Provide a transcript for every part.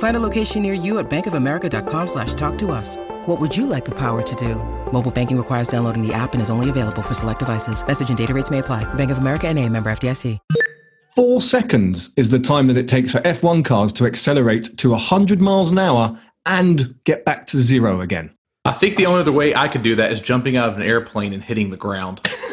Find a location near you at bankofamerica.com slash talk to us. What would you like the power to do? Mobile banking requires downloading the app and is only available for select devices. Message and data rates may apply. Bank of America and a member FDIC. Four seconds is the time that it takes for F1 cars to accelerate to 100 miles an hour and get back to zero again. I think the only other way I could do that is jumping out of an airplane and hitting the ground.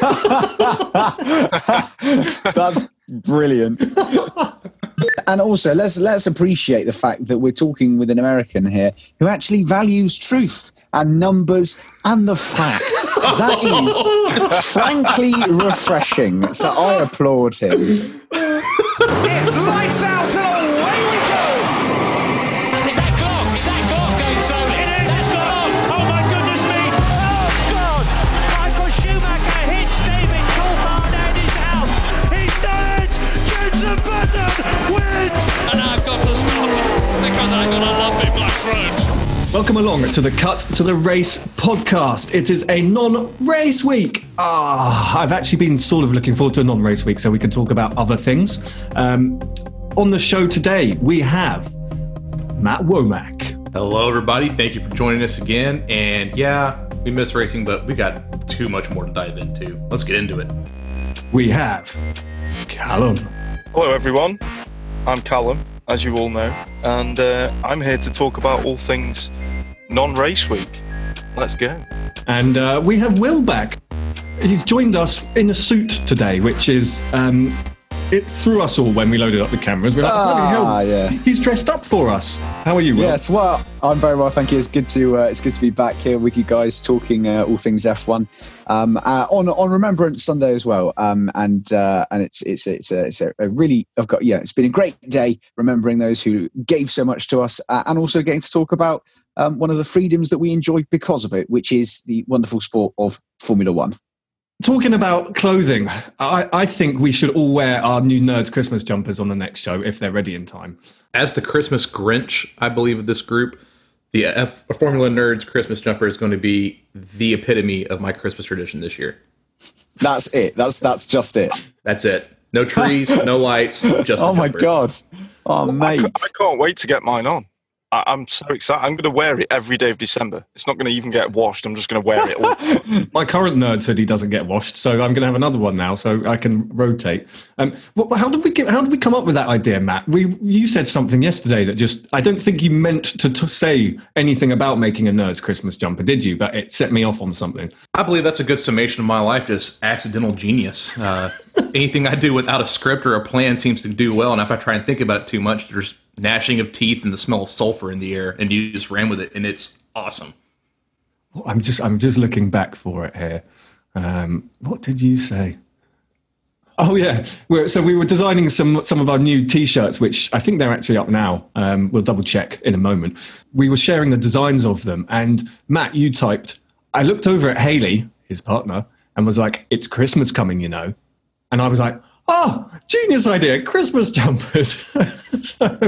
That's brilliant. and also, let's let's appreciate the fact that we're talking with an American here who actually values truth and numbers and the facts. That is frankly refreshing. So I applaud him. It's lights out Welcome along to the Cut to the Race podcast. It is a non race week. Ah, I've actually been sort of looking forward to a non race week so we can talk about other things. Um, on the show today, we have Matt Womack. Hello, everybody. Thank you for joining us again. And yeah, we miss racing, but we got too much more to dive into. Let's get into it. We have Callum. Hello, everyone. I'm Callum, as you all know, and uh, I'm here to talk about all things non race week. Let's go. And uh, we have Will back. He's joined us in a suit today, which is. Um, it threw us all when we loaded up the cameras. We're like, Ah, hell, yeah. he's dressed up for us. How are you, Will? Yes, well, I'm very well, thank you. It's good to uh, it's good to be back here with you guys talking uh, all things F1 um, uh, on on Remembrance Sunday as well. Um, and uh, and it's it's it's a, it's a, a really I've got yeah, it's been a great day remembering those who gave so much to us, uh, and also getting to talk about um, one of the freedoms that we enjoy because of it, which is the wonderful sport of Formula One. Talking about clothing, I, I think we should all wear our new Nerds Christmas jumpers on the next show if they're ready in time. As the Christmas Grinch, I believe, of this group, the F- Formula Nerds Christmas jumper is going to be the epitome of my Christmas tradition this year. That's it. That's that's just it. That's it. No trees, no lights, just Oh my jumper. god! Oh I, mate, ca- I can't wait to get mine on. I, I'm so excited. I'm going to wear it every day of December. It's not going to even get washed. I'm just going to wear it. All. My current Nerds hoodie doesn't get washed, so I'm going to have another one now, so I can rotate. Um, wh- how did we get, how did we come up with that idea, Matt? We you said something yesterday that just I don't think you meant to, to say anything about making a Nerds Christmas jumper, did you? But it set me off on something. I believe that's a good summation of my life, just accidental genius. Uh, anything I do without a script or a plan seems to do well, and if I try and think about it too much, there's gnashing of teeth and the smell of sulfur in the air, and you just ran with it, and it's awesome. I'm just I'm just looking back for it here. Um, what did you say? Oh yeah, we're, so we were designing some some of our new T-shirts, which I think they're actually up now. Um, we'll double check in a moment. We were sharing the designs of them, and Matt, you typed. I looked over at Haley, his partner, and was like, "It's Christmas coming, you know," and I was like, "Oh, genius idea! Christmas jumpers." so,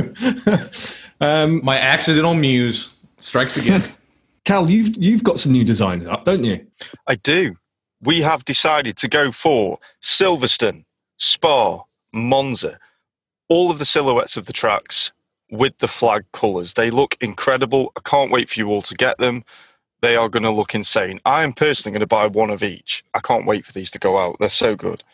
um, My accidental muse strikes again. Cal, you've you've got some new designs up, don't you? I do. We have decided to go for Silverstone, Spa, Monza. all of the silhouettes of the tracks with the flag colours. They look incredible. I can't wait for you all to get them. They are going to look insane. I am personally going to buy one of each. I can't wait for these to go out. They're so good.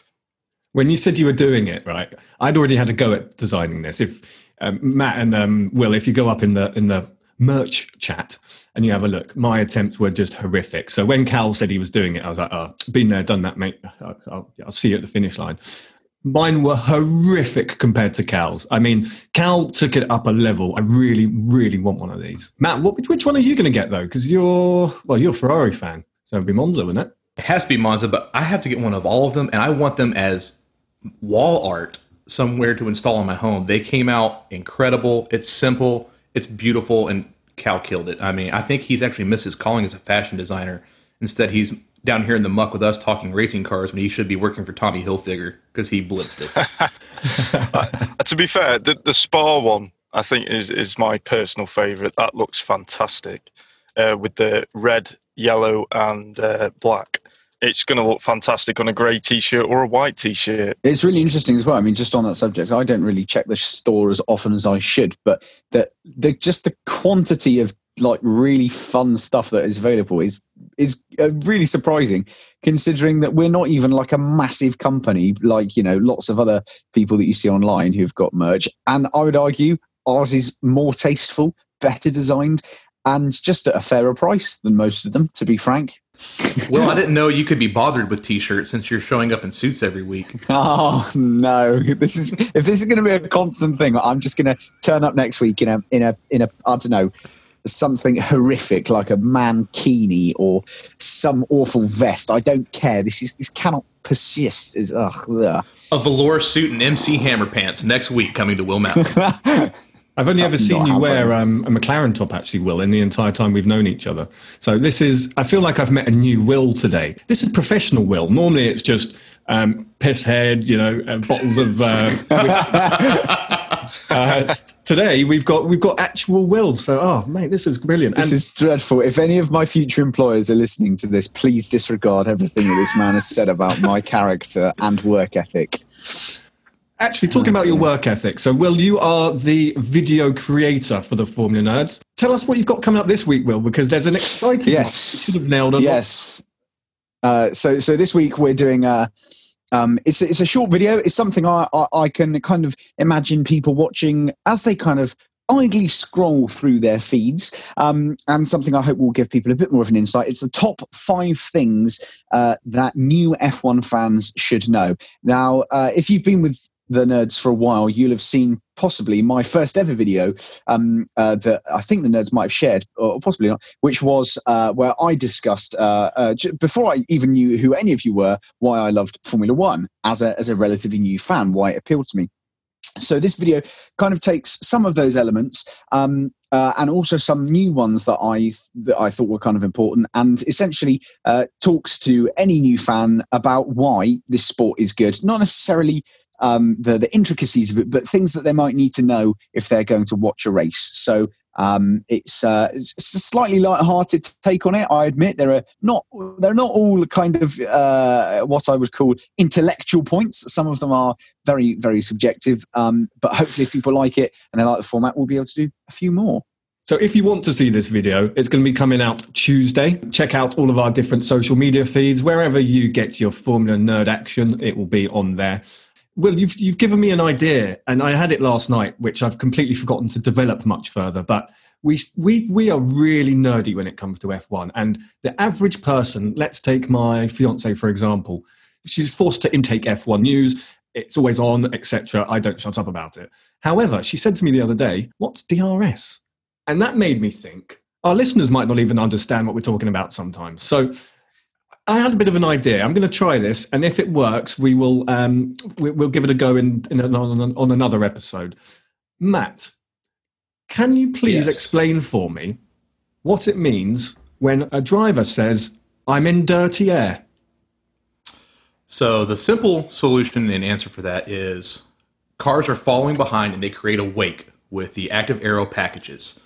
When you said you were doing it, right? I'd already had a go at designing this. If um, Matt and um, Will, if you go up in the in the merch chat and you have a look, my attempts were just horrific. So when Cal said he was doing it, I was like, "Oh, been there, done that, mate. I'll, I'll, see you at the finish line." Mine were horrific compared to Cal's. I mean, Cal took it up a level. I really, really want one of these. Matt, what, which one are you going to get though? Because you're well, you're a Ferrari fan, so it'd be Monza, wouldn't it? It has to be Monza, but I have to get one of all of them, and I want them as wall art somewhere to install in my home. They came out incredible. It's simple, it's beautiful, and Cal killed it. I mean, I think he's actually missed his calling as a fashion designer. Instead, he's down here in the muck with us talking racing cars when he should be working for Tommy Hilfiger because he blitzed it. uh, to be fair, the, the Spa one I think is is my personal favourite. That looks fantastic uh, with the red, yellow, and uh, black it's going to look fantastic on a grey t-shirt or a white t-shirt. It's really interesting as well. I mean, just on that subject, I don't really check the store as often as I should, but the, the just the quantity of like really fun stuff that is available is is uh, really surprising considering that we're not even like a massive company like you know lots of other people that you see online who've got merch and i would argue ours is more tasteful better designed and just at a fairer price than most of them to be frank well, I didn't know you could be bothered with t-shirts since you're showing up in suits every week. Oh no! This is if this is going to be a constant thing. I'm just going to turn up next week in a in a in a I don't know something horrific like a mankini or some awful vest. I don't care. This is this cannot persist. Is ugh, ugh. A velour suit and MC Hammer pants next week coming to Will Mountain. I've only That's ever seen you wear um, a McLaren top, actually, Will, in the entire time we've known each other. So this is, I feel like I've met a new Will today. This is professional Will. Normally it's just um, piss head, you know, uh, bottles of. Uh, uh, today we've got we've got actual Will. So, oh mate, this is brilliant. This is dreadful. If any of my future employers are listening to this, please disregard everything that this man has said about my character and work ethic. Actually, talking about your work ethic. So, Will, you are the video creator for the Formula Nerds. Tell us what you've got coming up this week, Will, because there's an exciting. Yes, you should have nailed it. Yes. Uh, so, so this week we're doing a. Um, it's it's a short video. It's something I, I, I can kind of imagine people watching as they kind of idly scroll through their feeds, um, and something I hope will give people a bit more of an insight. It's the top five things uh, that new F1 fans should know. Now, uh, if you've been with the nerds for a while, you'll have seen possibly my first ever video um, uh, that I think the nerds might have shared, or possibly not, which was uh, where I discussed uh, uh before I even knew who any of you were, why I loved Formula One as a as a relatively new fan, why it appealed to me. So this video kind of takes some of those elements um, uh, and also some new ones that I that I thought were kind of important, and essentially uh, talks to any new fan about why this sport is good. Not necessarily um, the the intricacies of it, but things that they might need to know if they're going to watch a race. So um, it's, uh, it's, a slightly light-hearted take on it. I admit there are not they're not all kind of uh, what I would call intellectual points. Some of them are very very subjective. Um, but hopefully, if people like it and they like the format, we'll be able to do a few more. So if you want to see this video, it's going to be coming out Tuesday. Check out all of our different social media feeds. Wherever you get your Formula Nerd action, it will be on there. Well, you've you've given me an idea, and I had it last night, which I've completely forgotten to develop much further. But we we we are really nerdy when it comes to F1, and the average person. Let's take my fiance for example. She's forced to intake F1 news. It's always on, etc. I don't shut up about it. However, she said to me the other day, "What's DRS?" And that made me think. Our listeners might not even understand what we're talking about sometimes. So I had a bit of an idea. I'm going to try this, and if it works, we will um, we, will give it a go in, in an, on, on, another episode. Matt, can you please yes. explain for me what it means when a driver says, "I'm in dirty air"? So the simple solution and answer for that is cars are falling behind and they create a wake with the active aero packages.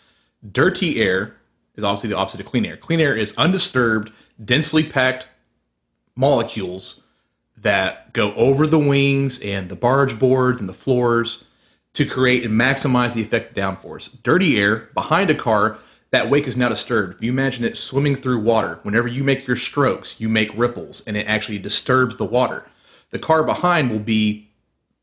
Dirty air is obviously the opposite of clean air. Clean air is undisturbed, densely packed molecules that go over the wings and the barge boards and the floors. to create and maximize the effect of downforce. Dirty air behind a car, that wake is now disturbed. If you imagine it swimming through water, whenever you make your strokes, you make ripples and it actually disturbs the water. The car behind will be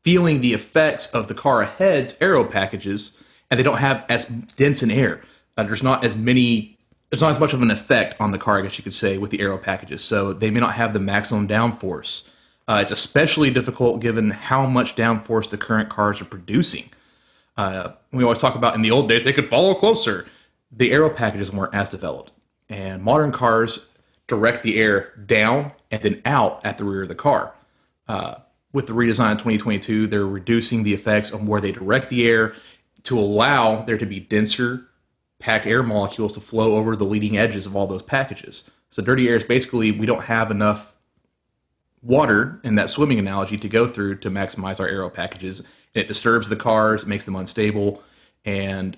feeling the effects of the car ahead's aero packages, and they don't have as dense an air. Uh, there's not as many there's not as much of an effect on the car, I guess you could say, with the aero packages. So they may not have the maximum downforce. Uh, it's especially difficult given how much downforce the current cars are producing. Uh, we always talk about in the old days they could follow closer. The aero packages weren't as developed, and modern cars direct the air down and then out at the rear of the car. Uh, with the redesign in 2022, they're reducing the effects on where they direct the air to allow there to be denser packed air molecules to flow over the leading edges of all those packages. So dirty air is basically we don't have enough water in that swimming analogy to go through to maximize our aero packages. And it disturbs the cars, makes them unstable, and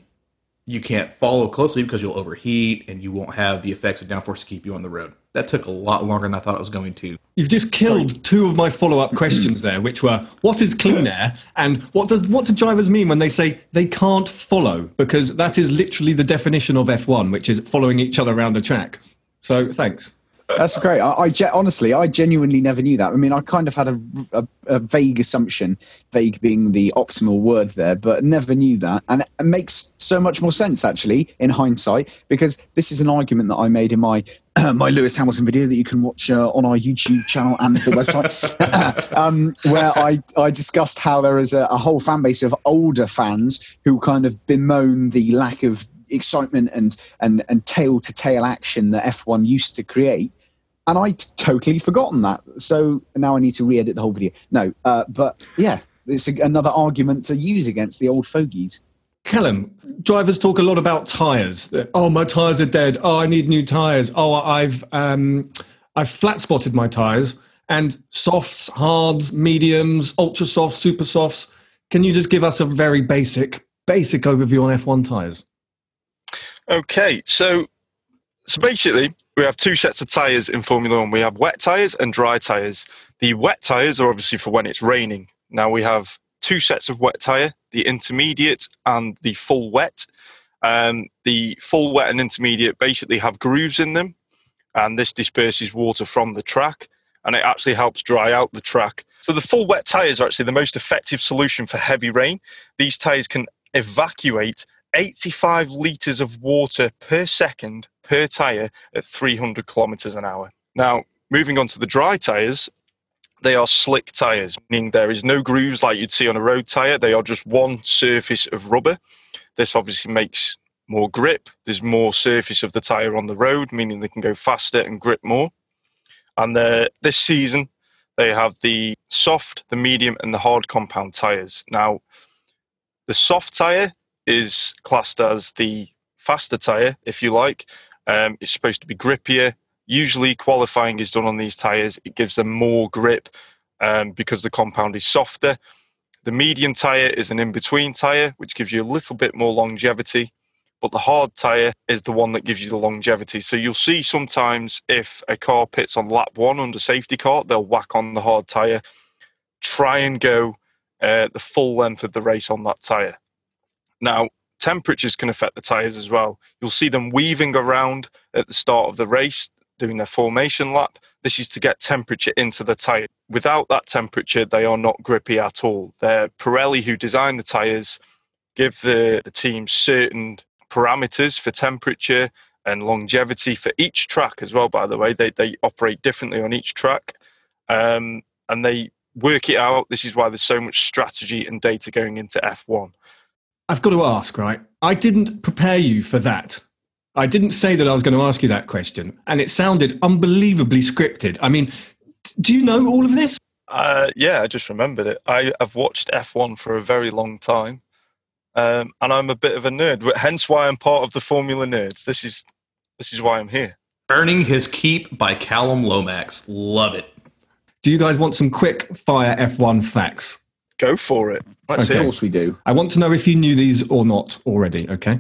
you can't follow closely because you'll overheat and you won't have the effects of downforce to keep you on the road. That took a lot longer than I thought it was going to. You've just killed Sorry. two of my follow-up questions there, which were what is clean air and what does what do drivers mean when they say they can't follow? Because that is literally the definition of F1, which is following each other around a track. So thanks. That's great. I, I honestly, I genuinely never knew that. I mean, I kind of had a, a, a, vague assumption, vague being the optimal word there, but never knew that. And it makes so much more sense, actually, in hindsight, because this is an argument that I made in my my Lewis Hamilton video that you can watch uh, on our YouTube channel and the website, um, where I, I discussed how there is a, a whole fan base of older fans who kind of bemoan the lack of excitement and and and tail to tail action that F1 used to create and I'd totally forgotten that. So now I need to re-edit the whole video. No, uh, but yeah, it's a, another argument to use against the old fogies. Callum, drivers talk a lot about tires. Oh, my tires are dead. Oh, I need new tires. Oh, I've um, I've flat spotted my tires. And softs, hards, mediums, ultra softs, super softs. Can you just give us a very basic basic overview on F1 tires? Okay, so so basically, we have two sets of tyres in Formula One. We have wet tyres and dry tyres. The wet tyres are obviously for when it's raining. Now we have two sets of wet tyre, the intermediate and the full wet. Um, the full wet and intermediate basically have grooves in them, and this disperses water from the track, and it actually helps dry out the track. So the full wet tyres are actually the most effective solution for heavy rain. These tyres can evacuate 85 litres of water per second per tyre at 300 kilometres an hour. Now, moving on to the dry tyres, they are slick tyres, meaning there is no grooves like you'd see on a road tyre. They are just one surface of rubber. This obviously makes more grip. There's more surface of the tyre on the road, meaning they can go faster and grip more. And uh, this season, they have the soft, the medium, and the hard compound tyres. Now, the soft tyre is classed as the faster tyre, if you like, um, it's supposed to be grippier. Usually, qualifying is done on these tyres. It gives them more grip um, because the compound is softer. The medium tyre is an in between tyre, which gives you a little bit more longevity. But the hard tyre is the one that gives you the longevity. So you'll see sometimes if a car pits on lap one under safety car, they'll whack on the hard tyre, try and go uh, the full length of the race on that tyre. Now, temperatures can affect the tyres as well. You'll see them weaving around at the start of the race, doing their formation lap. This is to get temperature into the tyre. Without that temperature, they are not grippy at all. They're Pirelli, who designed the tyres, give the, the team certain parameters for temperature and longevity for each track as well, by the way. They, they operate differently on each track um, and they work it out. This is why there's so much strategy and data going into F1. I've got to ask, right? I didn't prepare you for that. I didn't say that I was going to ask you that question, and it sounded unbelievably scripted. I mean, do you know all of this? Uh, yeah, I just remembered it. I, have watched F1 for a very long time, um, and I'm a bit of a nerd. Hence, why I'm part of the Formula Nerds. This is this is why I'm here. Earning his keep by Callum Lomax. Love it. Do you guys want some quick fire F1 facts? Go for it. Let's okay. Of course we do. I want to know if you knew these or not already, okay?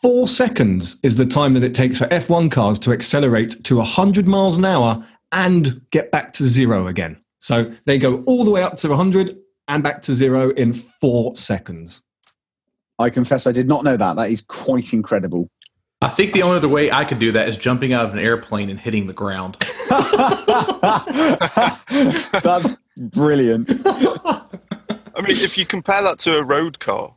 Four seconds is the time that it takes for F1 cars to accelerate to 100 miles an hour and get back to zero again. So they go all the way up to 100 and back to zero in four seconds. I confess I did not know that. That is quite incredible. I think the only other way I could do that is jumping out of an airplane and hitting the ground. That's brilliant. I mean, if you compare that to a road car,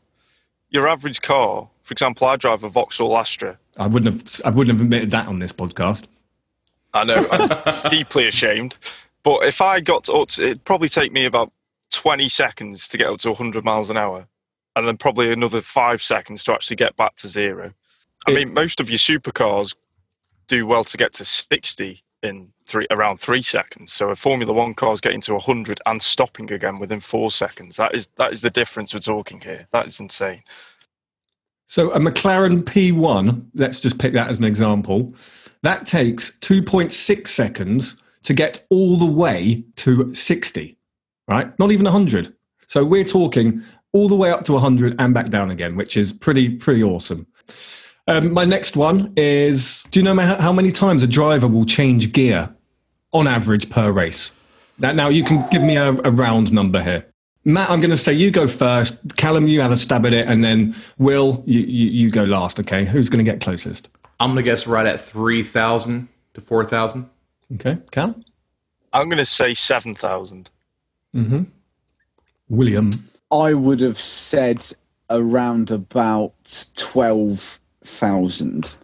your average car, for example, I drive a Vauxhall Astra. I wouldn't have. I wouldn't have admitted that on this podcast. I know, I'm deeply ashamed. But if I got to, it'd probably take me about 20 seconds to get up to 100 miles an hour, and then probably another five seconds to actually get back to zero. I mean, most of your supercars do well to get to 60 in three around three seconds. So a Formula One car is getting to 100 and stopping again within four seconds. That is that is the difference we're talking here. That is insane. So a McLaren P1, let's just pick that as an example. That takes 2.6 seconds to get all the way to 60, right? Not even 100. So we're talking all the way up to 100 and back down again, which is pretty pretty awesome. Um, my next one is: Do you know how many times a driver will change gear on average per race? Now, now you can give me a, a round number here. Matt, I'm going to say you go first. Callum, you have a stab at it, and then Will, you, you, you go last. Okay, who's going to get closest? I'm going to guess right at 3,000 to 4,000. Okay, Callum, I'm going to say 7,000. Hmm. William. I would have said around about 12,000.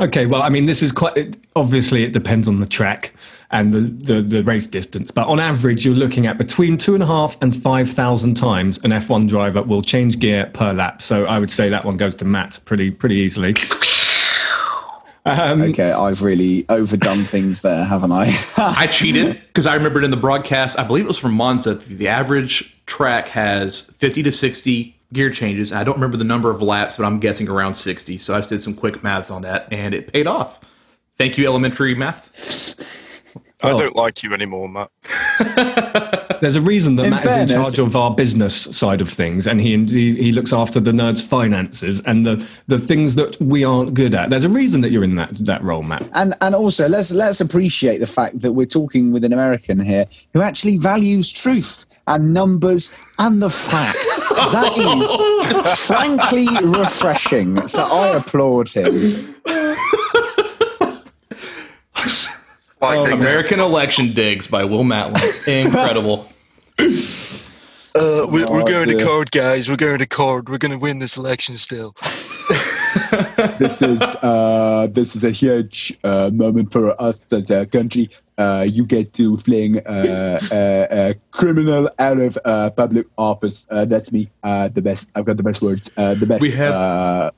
Okay, well, I mean, this is quite obviously it depends on the track and the, the, the race distance, but on average, you're looking at between two and a half and five thousand times an F1 driver will change gear per lap. So I would say that one goes to Matt pretty pretty easily. Um, Okay, I've really overdone things there, haven't I? I cheated because I remembered in the broadcast, I believe it was from Monza, the average track has 50 to 60 gear changes. I don't remember the number of laps, but I'm guessing around 60. So I just did some quick maths on that and it paid off. Thank you, elementary math. I Oh. don't like you anymore, Matt. There's a reason that In Matt is in charge of our business side of things, and he, he he looks after the nerds' finances and the the things that we aren't good at. There's a reason that you're in that that role, Matt. and and also let's let's appreciate the fact that we're talking with an American here who actually values truth and numbers and the facts. that is frankly refreshing. So I applaud him. Like, Oh, American Election Digs by Will Matlin. Incredible. uh, we're, Oh, dear. court, guys. We're going to court. We're going to win this election still. This is uh, this is a huge uh, moment for us as a country. Uh, you get to fling uh, a, a criminal out of uh, public office. Uh, that's me. Uh, the best. I've got the best words. Uh, the best. We have- Uh,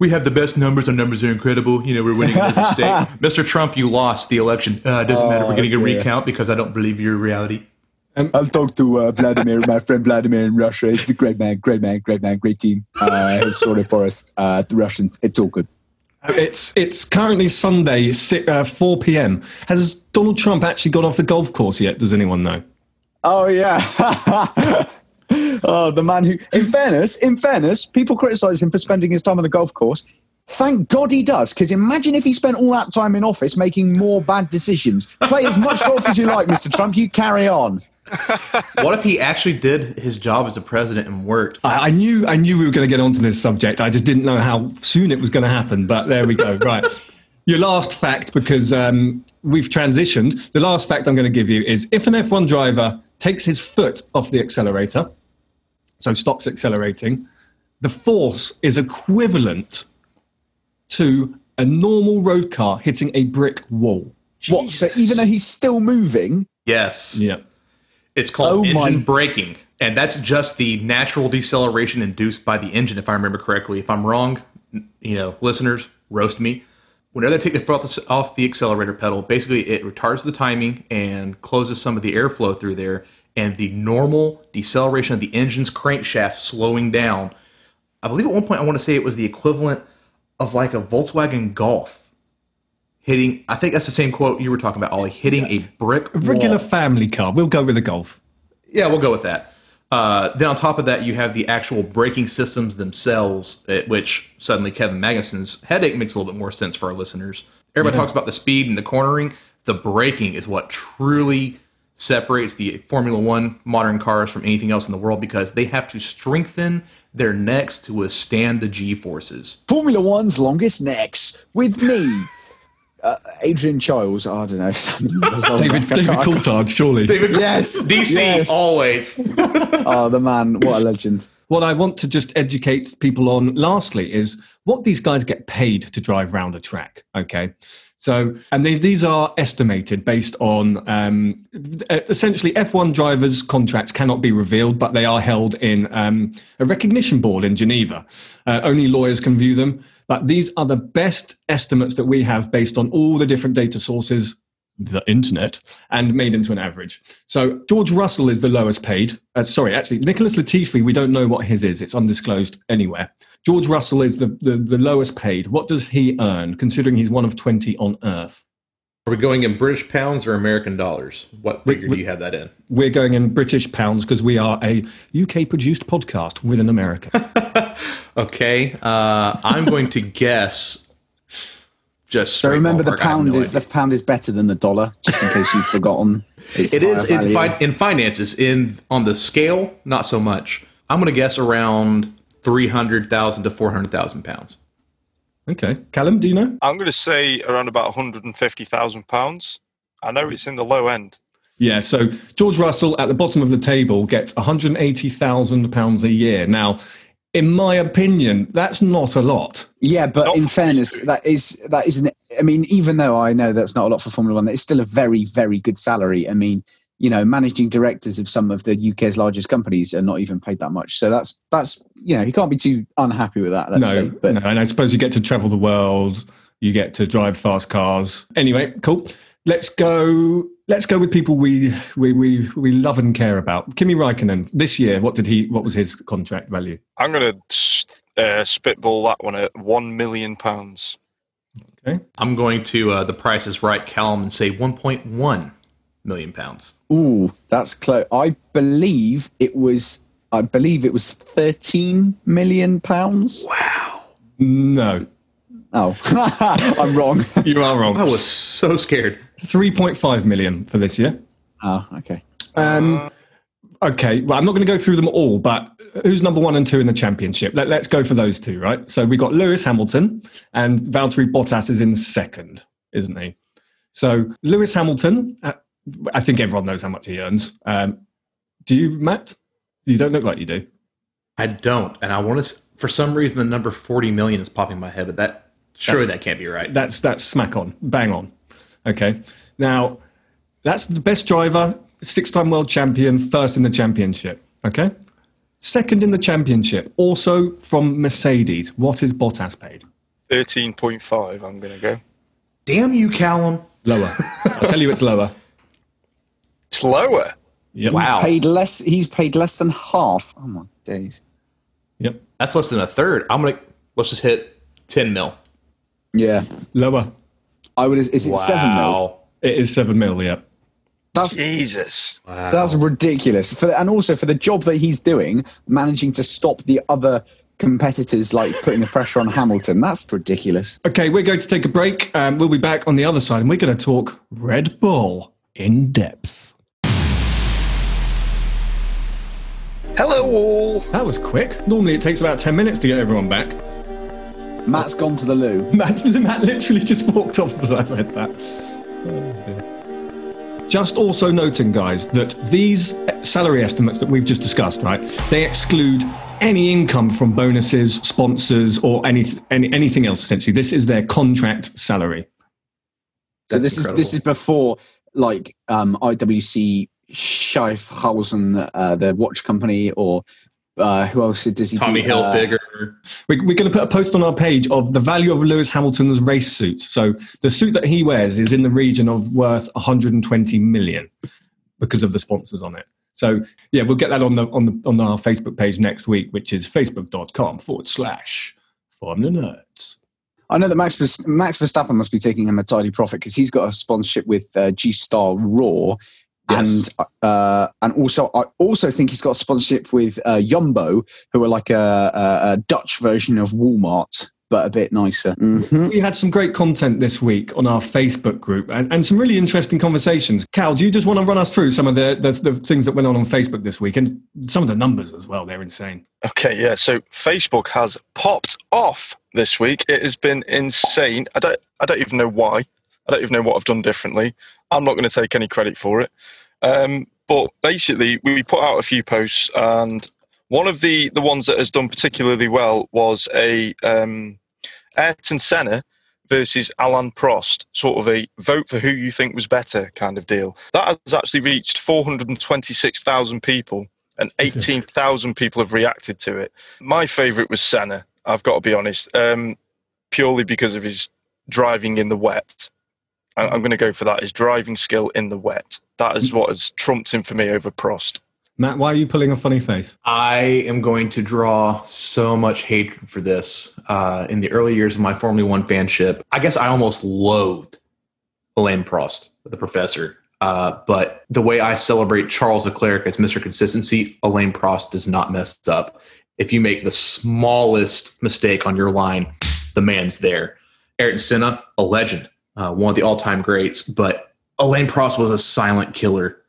We have the best numbers. Our numbers are incredible. You know, we're winning in every state. Mr. Trump, you lost the election. Uh, it doesn't matter. We're getting a dear. recount because I don't believe your reality. I'll talk to uh, Vladimir, my friend Vladimir in Russia. He's a great man, great man, great man, great team. Uh, he's sorted for us. Uh, the Russians, it's all good. It's it's currently Sunday, si- uh, 4 p.m. Has Donald Trump actually got off the golf course yet? Does anyone know? Oh yeah. oh, the man who, in fairness, in fairness, people criticise him for spending his time on the golf course. Thank God he does, because imagine if he spent all that time in office making more bad decisions. Play as much golf as you like, Mr. Trump. You carry on. What if he actually did his job as a president and worked? I, I knew I knew we were going to get onto this subject. I just didn't know how soon it was going to happen. But there we go. right. Your last fact, because um, we've transitioned. The last fact I'm going to give you is if an F1 driver takes his foot off the accelerator, so stops accelerating, the force is equivalent to a normal road car hitting a brick wall. What? So even though he's still moving, Yes. Yeah. It's called Oh my- engine braking. And that's just the natural deceleration induced by the engine, if I remember correctly. If I'm wrong, you know, listeners, roast me. Whenever they take their foot the, off the accelerator pedal, basically it retards the timing and closes some of the airflow through there. And the normal deceleration of the engine's crankshaft slowing down. I believe at one point I want to say it was the equivalent of like a Volkswagen Golf hitting. I think that's the same quote you were talking about, Ollie. Hitting a brick A regular wall. family car. We'll go with the Golf. Yeah, we'll go with that. Uh, then on top of that, you have the actual braking systems themselves, which suddenly Kevin Magnussen's headache makes a little bit more sense for our listeners. Everybody talks about the speed and the cornering. The braking is what truly separates the Formula One modern cars from anything else in the world because they have to strengthen their necks to withstand the G forces. Formula One's longest necks with me. Uh, Adrian Chiles, I don't know. David, David Coulthard, surely. David, Yes, DC yes. always. oh, the man, what a legend. What I want to just educate people on, lastly, is what these guys get paid to drive round a track. Okay. So, and they, these are estimated based on um, essentially F1 drivers' contracts cannot be revealed, but they are held in um, a recognition board in Geneva. Uh, only lawyers can view them. But these are the best estimates that we have based on all the different data sources the internet and made into an average. So George Russell is the lowest paid. Uh, sorry, actually, Nicholas Latifi, we don't know what his is. It's undisclosed anywhere. George Russell is the, the, the lowest paid. What does he earn, considering he's one of 20 on Earth? Are we going in British pounds or American dollars? What figure do you have that in? We're going in British pounds because we are a UK produced podcast with an American. Okay, uh, I'm going to guess. Just So remember, the ballpark, I pound no is the pound is better than the dollar. Just in case you've forgotten, it's It is in, fi- in finances. In on the scale, not so much. I'm going to guess around three hundred thousand to four hundred thousand pounds. okay. Callum, do you know? I'm going to say around about 150,000 pounds. I know it's in the low end. Yeah, so George Russell at the bottom of the table gets £180,000 a year. Now, in my opinion, that's not a lot. Yeah, but Not in fairness, you. that is that isn't. I mean, even though I know that's not a lot for Formula One, it's still a very, very good salary. I mean, you know, managing directors of some of the UK's largest companies are not even paid that much. So that's that's you know, you can't be too unhappy with that. Let's no, say. But no, and I suppose you get to travel the world, you get to drive fast cars. Anyway, cool. Let's go. Let's go with people we we we, we love and care about. Kimi Raikkonen this year. What did he? What was his contract value? I'm going to uh, spitball that one at 1 million pounds. Okay. I'm going to uh, the Price is Right, Callum, and say 1.1 million pounds. ooh, that's close. I believe it was. I believe it was thirteen million pounds. Wow. No, Oh, I'm wrong. you are wrong. I was so scared. Three point five million for this year. oh, okay. Um, okay, well, I'm not going to go through them all, but who's number one and two in the championship? Let, let's go for those two, right? So we got Lewis Hamilton and Valtteri Bottas is in second, isn't he? So Lewis Hamilton, uh, I think everyone knows how much he earns. Um, do you, Matt? You don't look like you do. I don't, and I want to. For some reason, the number 40 million is popping in my head, but that surely that can't be right. That's that's smack on, bang on. Okay, now that's the best driver, six-time world champion, first in the championship. Okay, second in the championship, also from Mercedes. What is Bottas paid? 13.5, I'm going to go. Damn you, Callum! Lower. I'll tell you, it's lower. It's lower. Yep. Wow, Paid less. He's paid less than half. Oh my days. Yep. that's less than a third. I'm gonna let's just hit 10 mil. Yeah, Lower. I would. Is it seven mil? It is seven mil. Yeah. That's Jesus. Wow. That's ridiculous. For and also for the job that he's doing, managing to stop the other competitors like putting the pressure on Hamilton. That's ridiculous. Okay, we're going to take a break. Um, we'll be back on the other side, and we're going to talk Red Bull in depth. Hello, all. That was quick. Normally, it takes about ten minutes to get everyone back. Matt's gone to the loo. Matt, Matt literally just walked off as I said that. Oh. Just also noting, guys, that these salary estimates that we've just discussed, right, they exclude any income from bonuses, sponsors, or any, any anything else. Essentially, this is their contract salary. So That's this incredible. is this is before like um, IWC Schaffhausen, uh, the watch company, or uh, who else does he Tommy do? Uh, Hilfiger. We, we're going to put a post on our page of the value of Lewis Hamilton's race suit. So the suit that he wears is in the region of worth 120 million because of the sponsors on it. So yeah, we'll get that on the on the on our Facebook page next week, which is facebook.com forward slash Formula Nerds. I know that Max Max Verstappen must be taking him a tidy profit because he's got a sponsorship with uh, G Star Raw, Yes. and uh, and also I also think he's got a sponsorship with uh, Jumbo, who are like a, a, a Dutch version of Walmart. but a bit nicer. Mhm. We had some great content this week on our Facebook group and, and some really interesting conversations. Cal, do you just want to run us through some of the, the, the things that went on on Facebook this week and some of the numbers as well? They're insane. Okay, yeah. So Facebook has popped off this week. It has been insane. I don't, I don't even know why. I don't even know what I've done differently. I'm not going to take any credit for it. Um, but basically, we put out a few posts, and one of the the ones that has done particularly well was a um, Ayrton Senna versus Alain Prost, sort of a vote for who you think was better kind of deal. That has actually reached 426,000 people, and 18,000 people have reacted to it. My favourite was Senna. I've got to be honest, um, purely because of his driving in the wet. I- I'm going to go for that. His driving skill in the wet. That is what has trumped him for me over Prost. Matt, why are you pulling a funny face? I am going to draw so much hatred for this. Uh, in the early years of my Formula One fanship, I guess I almost loathed Alain Prost, the professor. Uh, but the way I celebrate Charles Leclerc as Mr. Consistency, Alain Prost does not mess up. If you make the smallest mistake on your line, the man's there. Ayrton Senna, a legend, uh, one of the all-time greats, but Alain Prost was a silent killer.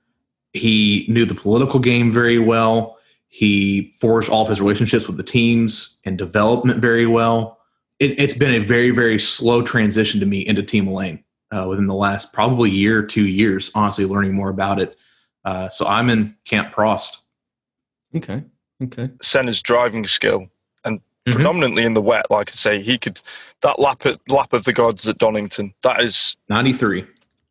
He knew the political game very well. He forged all of his relationships with the teams and development very well. It, it's been a very, very slow transition to me into Team Alain uh, within the last probably year, two years, honestly, learning more about it. Uh, so I'm in Camp Prost. Okay. Okay. Senna's driving skill, and Mhm. predominantly in the wet, like I say, he could that lap at lap of the gods at Donington. That is 93.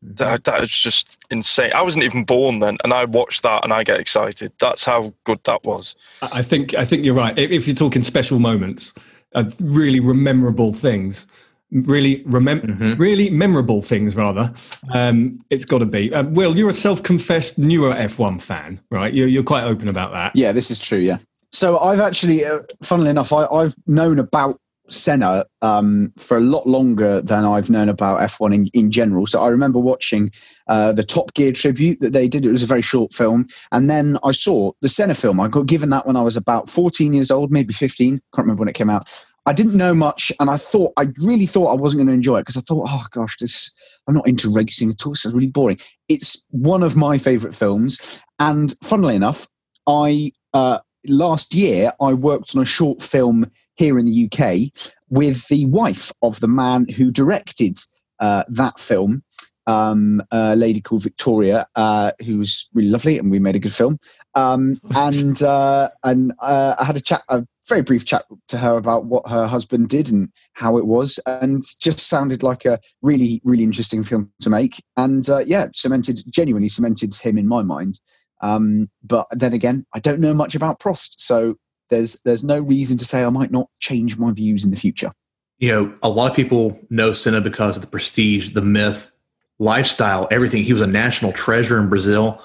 that, that is just insane. I wasn't even born then, and I watched that and I get excited. That's how good that was. I I think I think you're right. If, if you're talking special moments, uh, really memorable things, really remem- Mhm. really memorable things rather. Um, it's got to be. Uh, Will, you're a self-confessed newer F1 fan, right? You're, you're quite open about that. Yeah, this is true. Yeah. So I've actually, uh, funnily enough, I, I've known about Senna um, for a lot longer than I've known about F1 in, in general. So I remember watching uh, the Top Gear tribute that they did. It was a very short film. And then I saw the Senna film. I got given that when I was about 14 years old, maybe 15. Can't remember when it came out. I didn't know much, and I thought I really thought I wasn't going to enjoy it because I thought, oh gosh, this I'm not into racing at all. Is really boring. It's one of my favourite films, and funnily enough, I uh, last year I worked on a short film here in the UK with the wife of the man who directed uh, that film, um, a lady called Victoria, uh, who was really lovely, and we made a good film. Um, and uh, and uh, I had a chat, a very brief chat to her about what her husband did and how it was, and just sounded like a really really interesting film to make. And uh, yeah, cemented genuinely cemented him in my mind. Um, but then again, I don't know much about Prost, so there's there's no reason to say I might not change my views in the future. you know, a lot of people know Senna because of the prestige, the myth, lifestyle, everything. He was a national treasure in Brazil.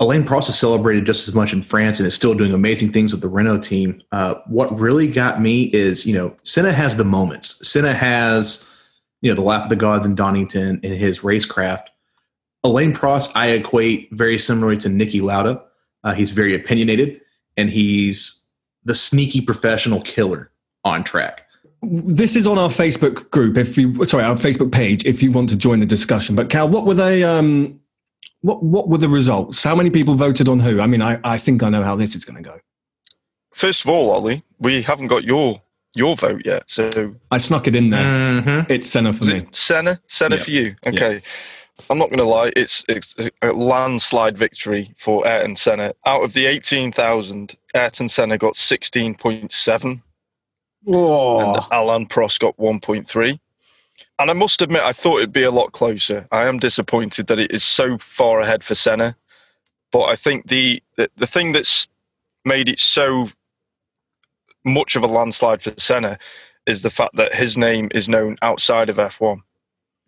Alain Prost is celebrated just as much in France and is still doing amazing things with the Renault team. Uh, what really got me is, you know, Senna has the moments. Senna has, you know, the lap of the gods in Donington in his racecraft. Alain Prost, I equate very similarly to Niki Lauda. Uh, he's very opinionated and he's the sneaky professional killer on track. This is on our Facebook group. If you sorry, our Facebook page. If you want to join the discussion, but Cal, what were they? Um, what what were the results? How many people voted on who? I mean, I, I think I know how this is going to go. First of all, Ollie, we haven't got your your vote yet. So I snuck it in there. Mm-hmm. It's Senna for is me. Senna? Senna Yeah. for you? Okay. I'm not going to lie. It's, it's a landslide victory for Ayrton Senna. Out of the 18,000, Ayrton Senna got 16.7 Oh, and Alain Prost got 1.3. And I must admit, I thought it'd be a lot closer. I am disappointed that it is so far ahead for Senna. But I think the, the, the thing that's made it so much of a landslide for Senna is the fact that his name is known outside of F1.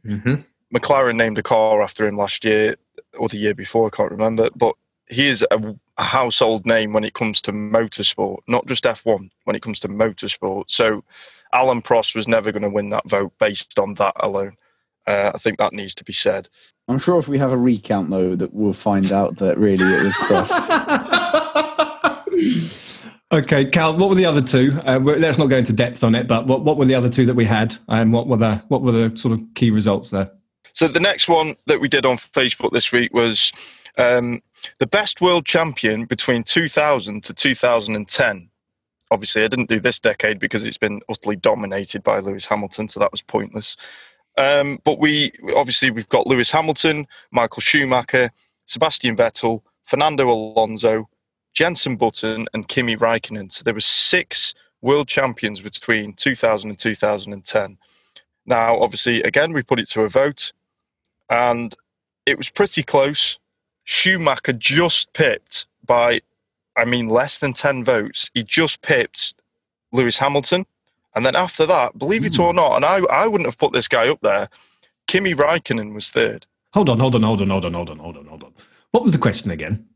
Mm-hmm. McLaren named a car after him last year or the year before, I can't remember. But he is a, a household name when it comes to motorsport, not just F1, when it comes to motorsport. So Alain Prost was never going to win that vote based on that alone. Uh, I think that needs to be said. I'm sure if we have a recount though, that we'll find out that really it was Prost. Okay, Cal, what were the other two? Uh, let's not go into depth on it, but what, what were the other two that we had, and what were the what were the sort of key results there? So the next one that we did on Facebook this week was um, the best world champion between 2000 to 2010. Obviously, I didn't do this decade because it's been utterly dominated by Lewis Hamilton, so that was pointless. Um, but we obviously we've got Lewis Hamilton, Michael Schumacher, Sebastian Vettel, Fernando Alonso, Jenson Button, and Kimi Raikkonen. So there were six world champions between 2000 and 2010. Now, obviously, again, we put it to a vote, and it was pretty close. Schumacher just pipped by, I mean, less than 10 votes. He just pipped Lewis Hamilton. And then after that, believe it or not, and I, I wouldn't have put this guy up there, Kimi Raikkonen was third. Hold on, hold on, hold on, hold on, hold on, hold on, hold on. What was the question again?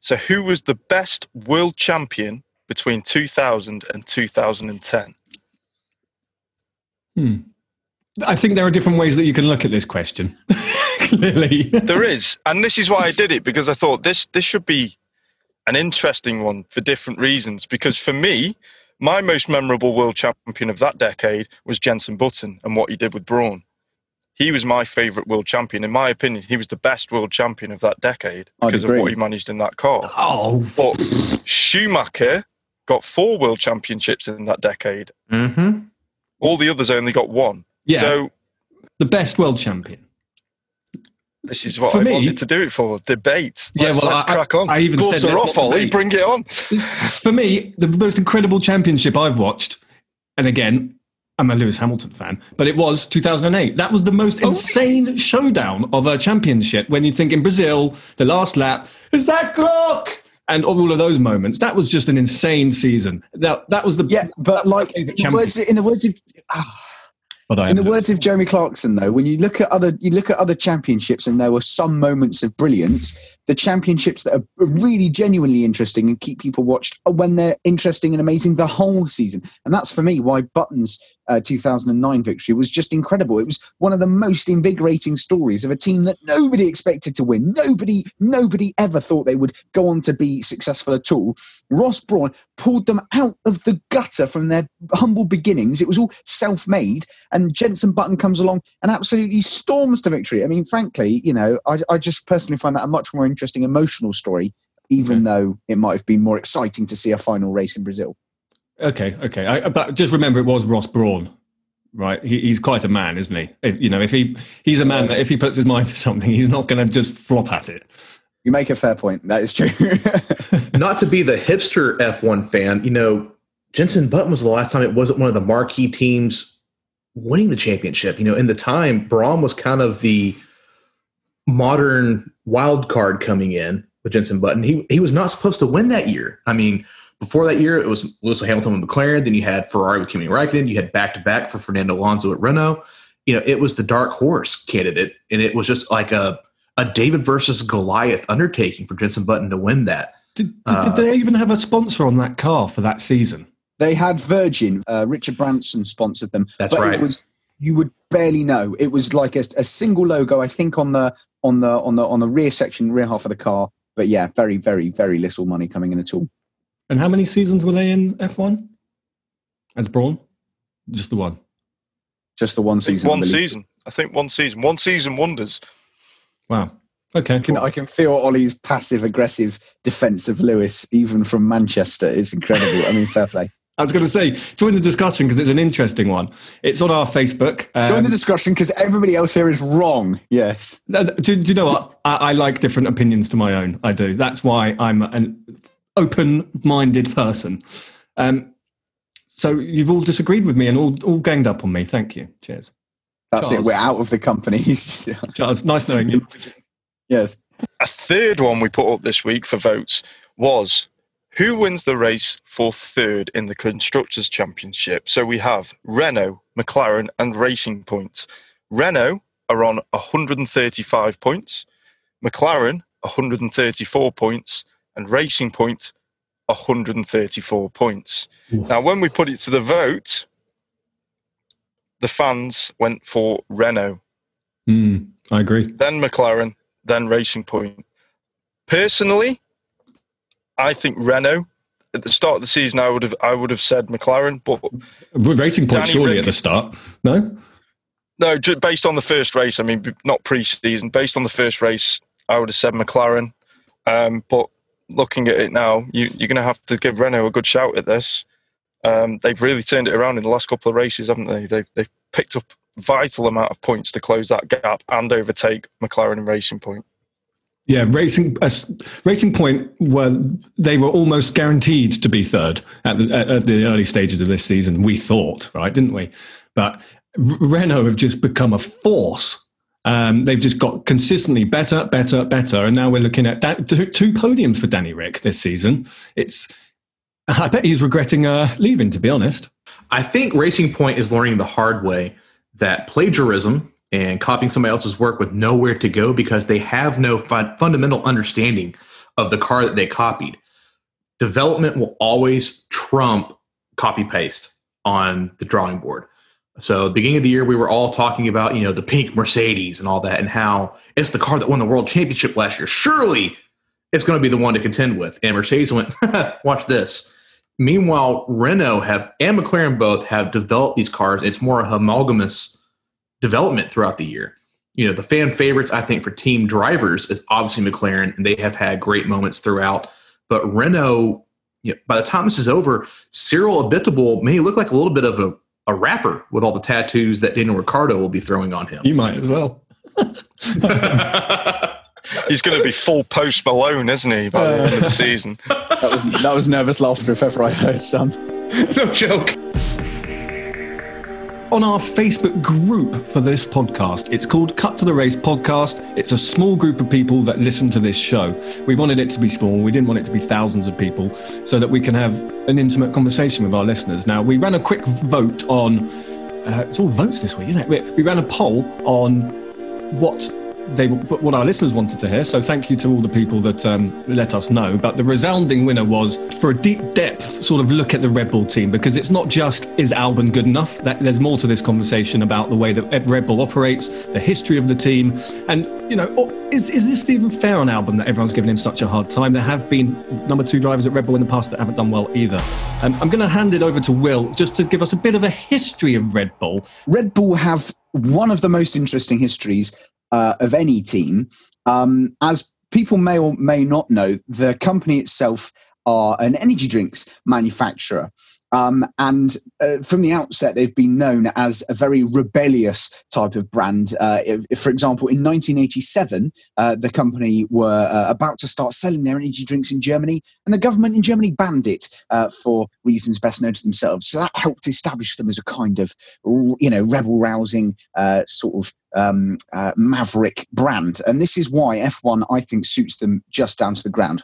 So, who was the best world champion between 2000 and 2010? Hmm. I think there are different ways that you can look at this question. Clearly, There is, and this is why I did it because I thought this this should be an interesting one for different reasons. Because for me, my most memorable world champion of that decade was Jenson Button and what he did with Brawn. He was my favourite world champion. In my opinion, he was the best world champion of that decade I'd because of what he managed in that car. oh, But Schumacher got four world championships in that decade. Mm-hmm. All the others only got one. Yeah, So the best world champion. this is what For I me- wanted to do it for. Debate. Yeah, Let's, well, let's I- crack on. I even Gloves said are let's off, not Ollie. Bring it on. For me, the most incredible championship I've watched, and again, I'm a Lewis Hamilton fan, but it was 2008. That was the most insane showdown of a championship when you think in Brazil, the last lap, is that Glock? And all of those moments. That was just an insane season. That, that was the. Yeah, but like in the words, in the words of ah, But I in the words of Jeremy Clarkson, though, when you look at other you look at other championships, and there were some moments of brilliance. The championships that are really genuinely interesting and keep people watched are when they're interesting and amazing the whole season. And that's for me why Button's uh, 2009 victory was just incredible. It was one of the most invigorating stories of a team that nobody expected to win. Nobody, nobody ever thought they would go on to be successful at all. Ross Brawn pulled them out of the gutter from their humble beginnings. It was all self-made, and Jenson Button comes along and absolutely storms to victory. I mean, frankly, you know, I, I just personally find that a much more interesting emotional story, even though it might have been more exciting to see a final race in Brazil. Okay, okay. I, but just remember, it was Ross Brawn, right? He, he's quite a man, isn't he? If, you know, if he he's a man that if he puts his mind to something, he's not going to just flop at it. You make a fair point. That is true. Not to be the hipster F1 fan, you know, Jenson Button was the last time it wasn't one of the marquee teams winning the championship. You know, in the time, Brawn was kind of the modern wild card coming in with Jenson Button. He he was not supposed to win that year. I mean, before that year, it was Lewis Hamilton with McLaren. Then you had Ferrari with Kimi Raikkonen. You had back to back for Fernando Alonso at Renault. You know, it was the dark horse candidate, and it was just like a a David versus Goliath undertaking for Jenson Button to win that. Did, did, did they even have a sponsor on that car for that season? They had Virgin. Uh, Richard Branson sponsored them. That's but right. It was you would barely know. It was like a, a single logo, I think, on the on the on the on the rear section, rear half of the car. But yeah, very, very, very little money coming in at all. And how many seasons were they in F1 as Brawn? Just the one. Just the one season. One season. I think one season. One season wonders. Wow. Okay. I can, I can feel Ollie's passive aggressive defence of Lewis, even from Manchester. It's incredible. I mean, fair play. I was going to say, join the discussion because it's an interesting one. It's on our Facebook. Join Um, the discussion because everybody else here is wrong. Yes. Do, do you know what? I, I like different opinions to my own. I do. That's why I'm an open-minded person. Um, so you've all disagreed with me and all, all ganged up on me. Thank you. Cheers. That's Charles. it. We're out of the company. Charles, nice knowing you. yes. A third one we put up this week for votes was who wins the race for third in the Constructors' Championship? So we have Renault, McLaren, and Racing Point. Renault are on 135 points, McLaren 134 points, and Racing Point 134 points. Now, when we put it to the vote, the fans went for Renault Mm, I agree. then McLaren, then Racing Point. Personally, I think Renault at the start of the season, I would have I would have said McLaren, but Racing Point Danny surely Rick- at the start. No, no, ju- based on the first race. I mean, not pre-season. Based on the first race, I would have said McLaren. Um, but looking at it now, you, you're going to have to give Renault a good shout at this. Um, they've really turned it around in the last couple of races, haven't they? They've, they've picked up vital amount of points to close that gap and overtake McLaren and Racing Point. Yeah, Racing uh, Racing Point were they were almost guaranteed to be third at the, at, the early stages of this season. We thought, right, didn't we? But Renault have just become a force. Um, they've just got consistently better, better, better, and now we're looking at two, podiums for Danny Rick this season. It's I bet he's regretting uh, leaving, to be honest. I think Racing Point is learning the hard way that plagiarism and copying somebody else's work with nowhere to go because they have no fun- fundamental understanding of the car that they copied. Development will always trump copy paste on the drawing board. So, beginning of the year, we were all talking about you know the pink Mercedes and all that, and how it's the car that won the world championship last year. Surely, it's going to be the one to contend with. And Mercedes went, watch this. Meanwhile, Renault have and McLaren both have developed these cars. It's more a homogamous development throughout the year. You know, the fan favorites, I think, for team drivers is obviously McLaren, and they have had great moments throughout. But Renault, you know, by the time this is over, Cyril Abiteboul may look like a little bit of a, a rapper with all the tattoos that Daniel Ricciardo will be throwing on him. You might as well. He's going to be full Post Malone, isn't he, by the end of the uh. season? That was that was nervous laughter if ever I heard some. no joke. On our Facebook group for this podcast. It's called Cut to the Race Podcast. It's a small group of people that listen to this show. We wanted it to be small. We didn't want it to be thousands of people so that we can have an intimate conversation with our listeners. Now, we ran a quick vote on, uh, it's all votes this week, isn't it? We, we ran a poll on what they what our listeners wanted to hear. So thank you to all the people that um, let us know. But the resounding winner was for a deep depth sort of look at the Red Bull team because it's not just is Albon good enough. That there's more to this conversation about the way that Red Bull operates, the history of the team, and you know is is this even fair on Albon that everyone's giving him such a hard time? There have been number two drivers at Red Bull in the past that haven't done well either. Um, I'm going to hand it over to Will just to give us a bit of a history of Red Bull. Red Bull have one of the most interesting histories uh, of any team. Um, as people may or may not know, the company itself are an energy drinks manufacturer. Um, and uh, from the outset, they've been known as a very rebellious type of brand. Uh, if, if, for example, in 1987, uh, the company were uh, about to start selling their energy drinks in Germany, and the government in Germany banned it uh, for reasons best known to themselves. So that helped establish them as a kind of, you know, rebel-rousing uh, sort of um, maverick brand. And this is why F1, I think, suits them just down to the ground.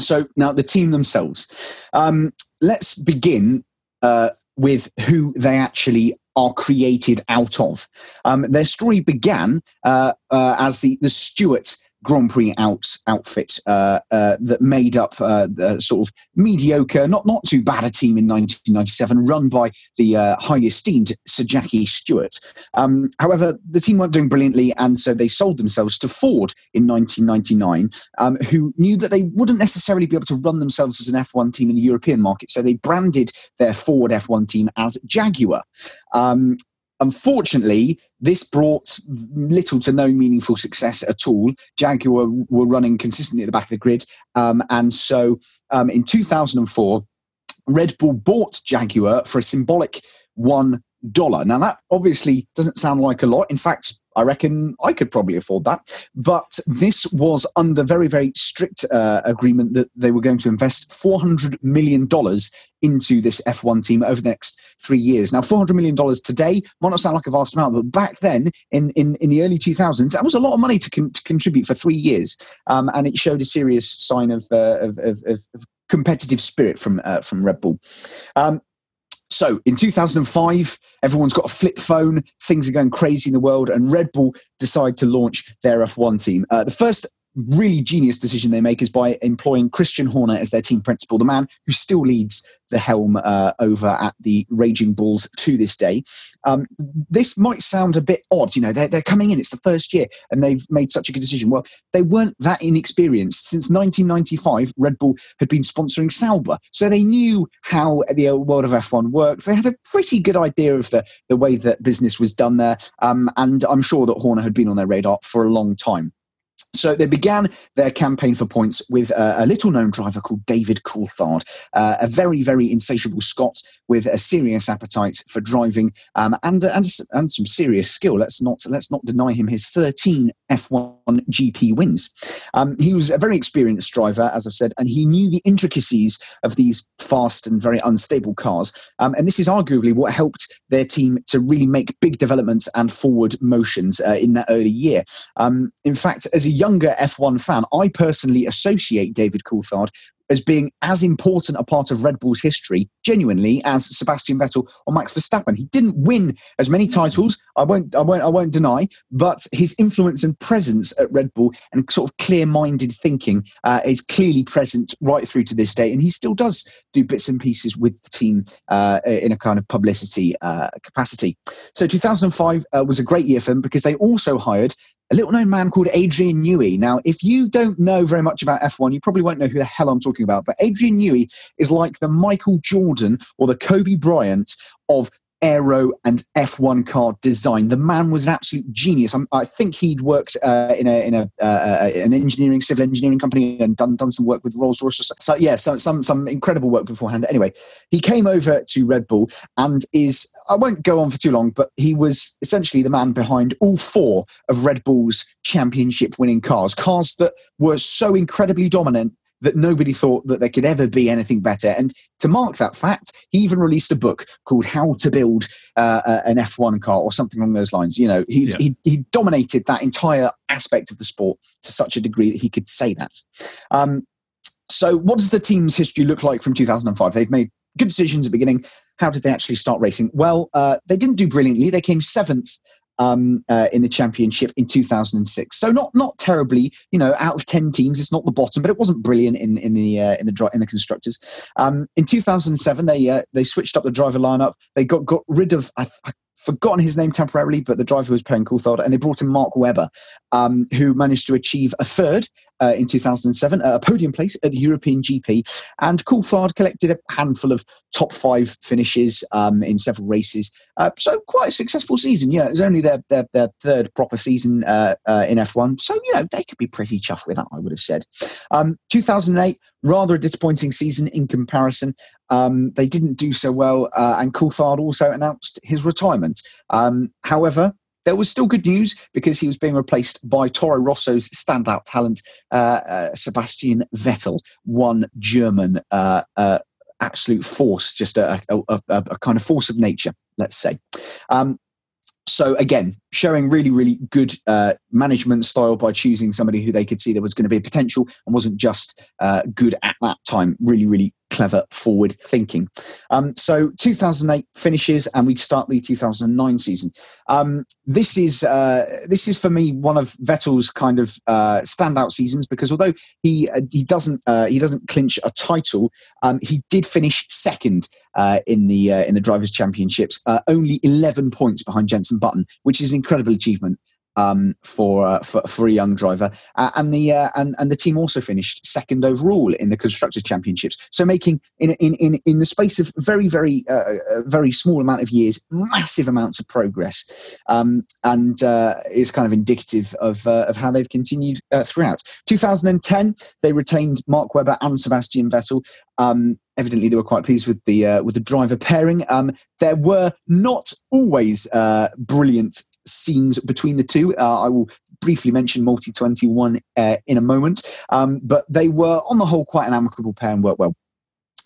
So now the team themselves. Um, let's begin uh, with who they actually are created out of. Um, their story began uh, uh, as the the Stewart Grand Prix out outfit uh, uh, that made up uh, the sort of mediocre, not not too bad a team in 1997, run by the uh, highly esteemed Sir Jackie Stewart. Um, however, the team weren't doing brilliantly, and so they sold themselves to Ford in 1999, um, who knew that they wouldn't necessarily be able to run themselves as an F1 team in the European market, so they branded their Ford F1 team as Jaguar. Um, Unfortunately, this brought little to no meaningful success at all. Jaguar were running consistently at the back of the grid. Um, and so um, in 2004, Red Bull bought Jaguar for a symbolic $1. Now, that obviously doesn't sound like a lot. In fact, I reckon I could probably afford that. But this was under very, very strict uh, agreement that they were going to invest $400 million into this F1 team over the next three years. Now, $400 million today might not sound like a vast amount, but back then in, in, in the early 2000s, that was a lot of money to, con- to contribute for three years. Um, and it showed a serious sign of, uh, of, of, of, competitive spirit from, uh, from Red Bull. Um, so in 2005, everyone's got a flip phone. Things are going crazy in the world, and Red Bull decide to launch their F1 team. Uh, the first really genius decision they make is by employing Christian Horner as their team principal, the man who still leads the helm uh, over at the Raging Bulls to this day. Um, this might sound a bit odd, you know, they're, they're coming in, it's the first year, and they've made such a good decision. Well, they weren't that inexperienced. Since 1995, Red Bull had been sponsoring Sauber, so they knew how the world of F1 worked. They had a pretty good idea of the, the way that business was done there, um, and I'm sure that Horner had been on their radar for a long time. So they began their campaign for points with uh, a little known driver called David Coulthard, uh, a very, very insatiable Scot with a serious appetite for driving um, and, and, and some serious skill. Let's not, let's not deny him his 13 F1 GP wins. Um, he was a very experienced driver, as I've said, and he knew the intricacies of these fast and very unstable cars. Um, and this is arguably what helped their team to really make big developments and forward motions uh, in that early year. Um, in fact, as a younger F1 fan, I personally associate David Coulthard as being as important a part of Red Bull's history, genuinely, as Sebastian Vettel or Max Verstappen. He didn't win as many titles. I won't, I won't, I won't deny, but his influence and presence at Red Bull and sort of clear-minded thinking uh, is clearly present right through to this day, and he still does do bits and pieces with the team uh, in a kind of publicity uh, capacity. So 2005 uh, was a great year for them because they also hired a little known man called Adrian Newey. Now, if you don't know very much about F1, you probably won't know who the hell I'm talking about, but Adrian Newey is like the Michael Jordan or the Kobe Bryant of aero and F1 car design. The man was an absolute genius. I'm, i think he'd worked uh, in a in a uh, uh, an engineering civil engineering company and done done some work with Rolls Royce. So, so yeah, so, some some incredible work beforehand. Anyway, he came over to Red Bull and is I won't go on for too long, but he was essentially the man behind all four of Red Bull's championship winning cars, cars that were so incredibly dominant that nobody thought that there could ever be anything better. And to mark that fact, he even released a book called How to Build uh, an F1 Car or something along those lines. You know, he, yeah. he, he, dominated that entire aspect of the sport to such a degree that he could say that. Um, so, what does the team's history look like from 2005? They've made good decisions at the beginning. How did they actually start racing? Well, uh, they didn't do brilliantly. They came seventh um, uh, in the championship in 2006. So not not terribly, you know, out of 10 teams, it's not the bottom, but it wasn't brilliant in in the uh, in the in the constructors. Um, in 2007, they uh, they switched up the driver lineup. They got got rid of. I, I forgotten his name temporarily, but the driver was playing Coulthard, and they brought in Mark Webber, um, who managed to achieve a third uh, in 2007, a podium place at the European GP. And Coulthard collected a handful of top five finishes um, in several races. Uh, so quite a successful season. You know, it was only their their, their third proper season uh, uh in F1. So you know they could be pretty chuffed with that. I would have said. Um, 2008, rather a disappointing season in comparison. Um, they didn't do so well, uh, and Coulthard also announced his retirement. Um, however, there was still good news because he was being replaced by Toro Rosso's standout talent, uh, uh, Sebastian Vettel, one German uh, uh absolute force, just a, a, a, a, kind of force of nature, let's say. Um, so again, showing really, really good uh, management style by choosing somebody who they could see there was going to be a potential and wasn't just uh, good at that time. Really, really clever forward thinking. Um, so 2008 finishes and we start the 2009 season. Um, this is uh, this is for me one of Vettel's kind of uh, standout seasons because although he uh, he doesn't uh, he doesn't clinch a title, um, he did finish second uh, in the uh, in the drivers' championships, only 11 points behind Jenson Button, which is an incredible achievement um, for, uh, for, for a young driver, uh, and the uh, and and the team also finished second overall in the constructors championships. So making in in in, in the space of very very uh, uh, very small amount of years, massive amounts of progress, um, and uh, is kind of indicative of of how they've continued throughout. 2010, they retained Mark Webber and Sebastian Vettel. Um, evidently they were quite pleased with the uh, with the driver pairing. Um, there were not always uh, brilliant scenes between the two. Uh, I will briefly mention Multi 21 uh, in a moment, um, but they were on the whole quite an amicable pair and worked well.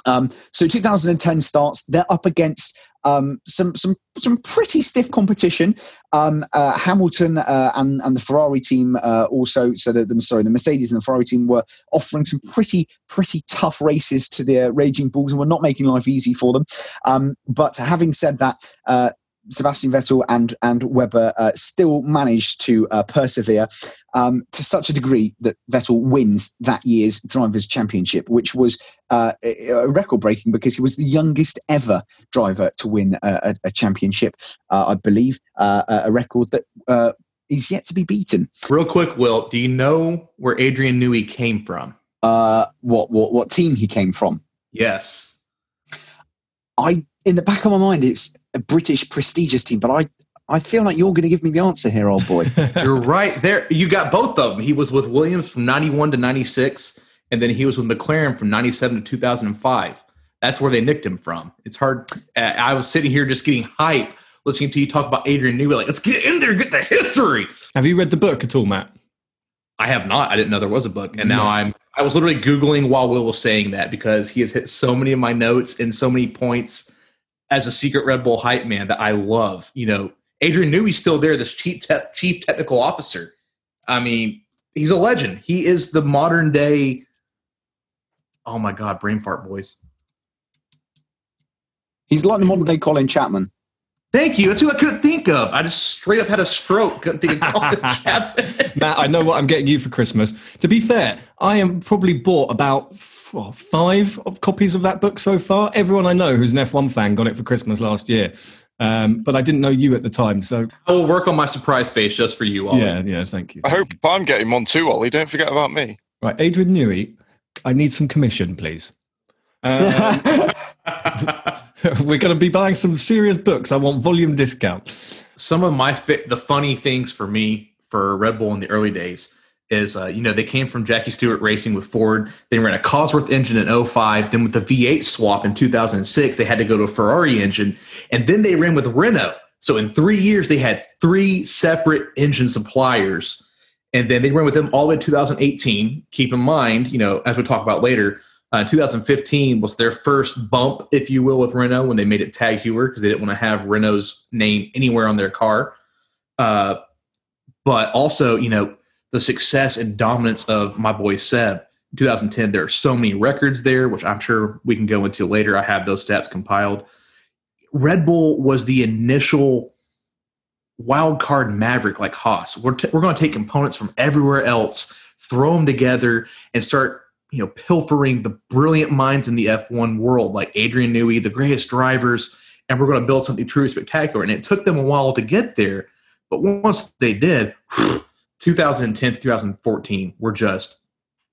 Um, so 2010 starts. They're up against um, some some some pretty stiff competition. Um, uh, Hamilton uh, and and the Ferrari team uh, also. So the, the, sorry, the Mercedes and the Ferrari team were offering some pretty pretty tough races to the Raging Bulls and were not making life easy for them. Um, but having said that, uh, Sebastian Vettel and and Webber uh, still managed to uh, persevere um, to such a degree that Vettel wins that year's drivers' championship, which was uh, record breaking because he was the youngest ever driver to win a, a championship. Uh, I believe uh, a record that uh, is yet to be beaten. Real quick, Will, do you know where Adrian Newey came from? Uh, what what what team he came from? Yes. I in the back of my mind, it's a British prestigious team, but I I feel like you're going to give me the answer here, old boy. you're right there. You got both of them. He was with Williams from 91 to 96, and then he was with McLaren from 97 to 2005. That's where they nicked him from. It's hard. I was sitting here just getting hype listening to you talk about Adrian Newey. Like, let's get in there, get the history. Have you read the book at all, Matt? I have not. I didn't know there was a book, and now yes. I'm. I was literally googling while Will was saying that because he has hit so many of my notes and so many points as a secret Red Bull hype man that I love. You know, Adrian Newey's still there, this chief te- chief technical officer. I mean, he's a legend. He is the modern day. Oh my God, brain fart, boys. He's like the modern day Colin Chapman. Thank you. That's who I couldn't think of. I just straight up had a stroke. Couldn't think of Colin Chapman. Matt, I know what I'm getting you for Christmas. To be fair, I am probably bought about four, five of copies of that book so far. Everyone I know who's an F1 fan got it for Christmas last year. Um, but I didn't know you at the time, so I will work on my surprise face just for you. Ollie. Yeah, yeah, thank you. I hope I'm getting one too, Ollie. Don't forget about me. Right, Adrian Newey, I need some commission, please. Um, we're going to be buying some serious books. I want volume discount. Some of my fit, the funny things for me for Red Bull in the early days is uh, you know they came from Jackie Stewart Racing with Ford. They ran a Cosworth engine in 05. Then with the V8 swap in 2006, they had to go to a Ferrari engine, and then they ran with Renault. So in three years, they had three separate engine suppliers, and then they ran with them all the way to 2018. Keep in mind, you know, as we talk about later, uh, 2015 was their first bump, if you will, with Renault when they made it Tag Heuer because they didn't want to have Renault's name anywhere on their car. Uh, but also, you know, the success and dominance of my boy Seb. 2010, there are so many records there, which I'm sure we can go into later. I have those stats compiled. Red Bull was the initial wild card maverick like Haas. We're, t- we're going to take components from everywhere else, throw them together, and start you know pilfering the brilliant minds in the F1 world like Adrian Newey, the greatest drivers, and we're going to build something truly spectacular. And it took them a while to get there, but once they did, 2010 to 2014 were just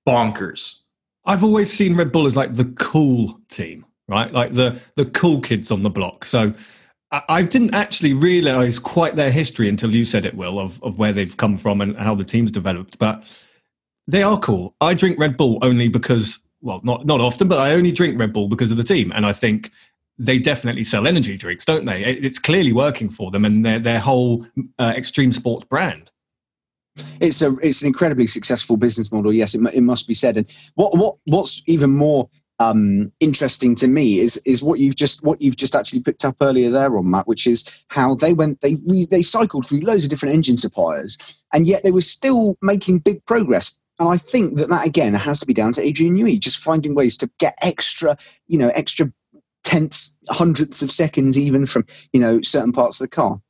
bonkers. I've always seen Red Bull as like the cool team, right? Like the the cool kids on the block. So I, I didn't actually realize quite their history until you said it, Will, of, of where they've come from and how the team's developed. But they are cool. I drink Red Bull only because, well, not not often, but I only drink Red Bull because of the team, and I think they definitely sell energy drinks, don't they? It's clearly working for them and their their whole uh, extreme sports brand it's a it's an incredibly successful business model. Yes, it, it must be said. And what what what's even more um, interesting to me is is what you've just what you've just actually picked up earlier there on Matt, which is how they went they they cycled through loads of different engine suppliers, and yet they were still making big progress. And I think that that again has to be down to Adrian Newey, just finding ways to get extra, you know, extra tenths, hundredths of seconds even from you know certain parts of the car.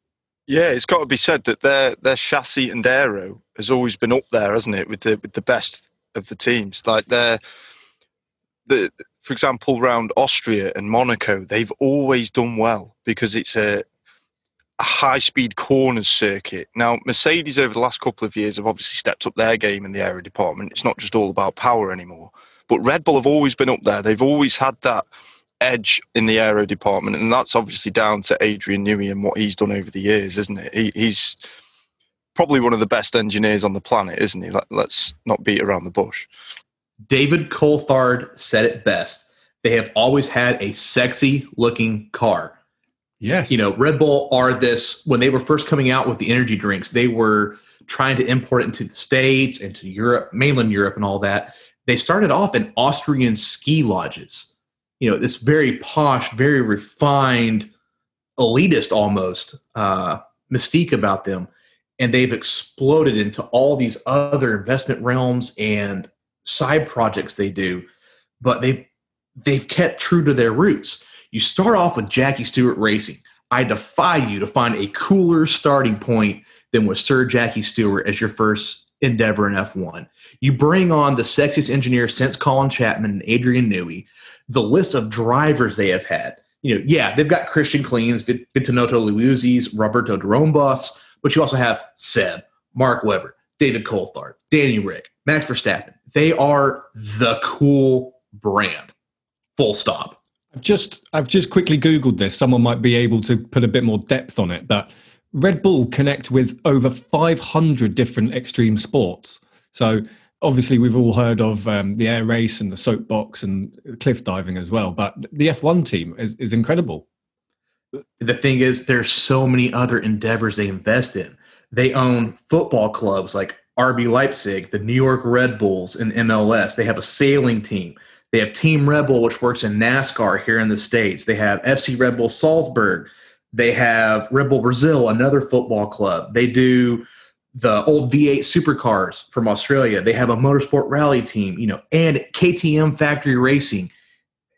Yeah, it's got to be said that their their chassis and aero has always been up there, hasn't it, with the with the best of the teams. Like they're the for example, round Austria and Monaco, they've always done well because it's a a high speed corners circuit. Now, Mercedes over the last couple of years have obviously stepped up their game in the aero department. It's not just all about power anymore. But Red Bull have always been up there. They've always had that edge in the aero department, and that's obviously down to Adrian Newey and what he's done over the years, isn't it? He, he's probably one of the best engineers on the planet, isn't he? Let, us not beat around the bush. David Coulthard said it best. They have always had a sexy looking car. Yes. You know, Red Bull are this, when they were first coming out with the energy drinks, they were trying to import it into the States and to Europe, mainland Europe, and all that. They started off in Austrian ski lodges you know this very posh, very refined, elitist almost uh, mystique about them, and they've exploded into all these other investment realms and side projects they do, but they've they've kept true to their roots. You start off with Jackie Stewart Racing, I defy you to find a cooler starting point than with Sir Jackie Stewart as your first endeavor in F1. You bring on the sexiest engineer since Colin Chapman and Adrian Newey. The list of drivers they have had. You know, yeah, they've got Christian Kleins, Benvenuto Liuzzi's, Roberto Drombos, but you also have Seb, Mark Webber, David Coulthard, Danny Rick, Max Verstappen. They are the cool brand. Full stop. I've just I've just quickly googled this. Someone might be able to put a bit more depth on it, but Red Bull connect with over 500 different extreme sports. So obviously we've all heard of um, the air race and the soapbox and cliff diving as well, but the F1 team is, is incredible. The thing is, there's so many other endeavors they invest in. They own football clubs like RB Leipzig, the New York Red Bulls, and MLS. They have a sailing team. They have Team Red Bull, which works in NASCAR here in the States. They have FC Red Bull Salzburg. They have Red Bull Brazil, another football club. They do the old V8 supercars from Australia. They have a motorsport rally team, you know, and KTM Factory Racing.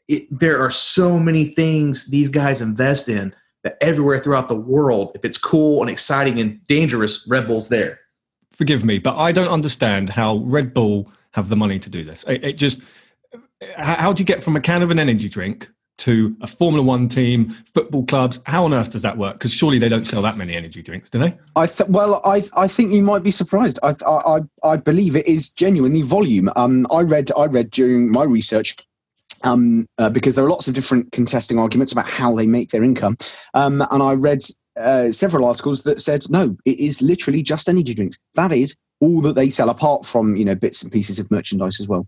It, there are so many things these guys invest in that everywhere throughout the world, if it's cool and exciting and dangerous, Red Bull's there. Forgive me, but I don't understand how Red Bull have the money to do this. It, it just how do you get from a can of an energy drink to a Formula One team, football clubs? How on earth does that work? Because surely they don't sell that many energy drinks, do they? I th- well, I I think you might be surprised. I I I believe it is genuinely volume. Um, I read I read during my research. Um, uh, because there are lots of different contesting arguments about how they make their income, um, and I read uh, several articles that said no, it is literally just energy drinks. That is all that they sell, apart from you know bits and pieces of merchandise as well.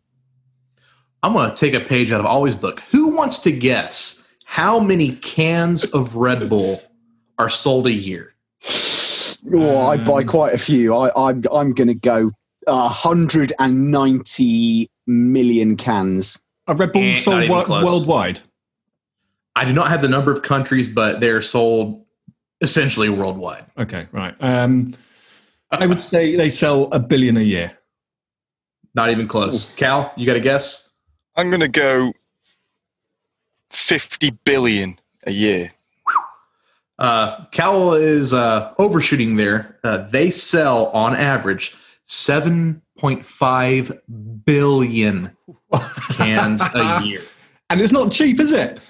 I'm going to take a page out of Ollie's book. Who wants to guess how many cans of Red Bull are sold a year? Oh, I buy um, quite a few. I, I, I'm going to go 190 million cans. Are Red Bull eh, sold worldwide? I do not have the number of countries, but they're sold essentially worldwide. Okay, right. Um, I would say they sell a billion a year. Not even close. Ooh. Cal, you got a guess? I'm going to go 50 billion a year. Uh, Cal is uh, overshooting there. Uh, they sell on average 7.5 billion cans a year. And it's not cheap, is it?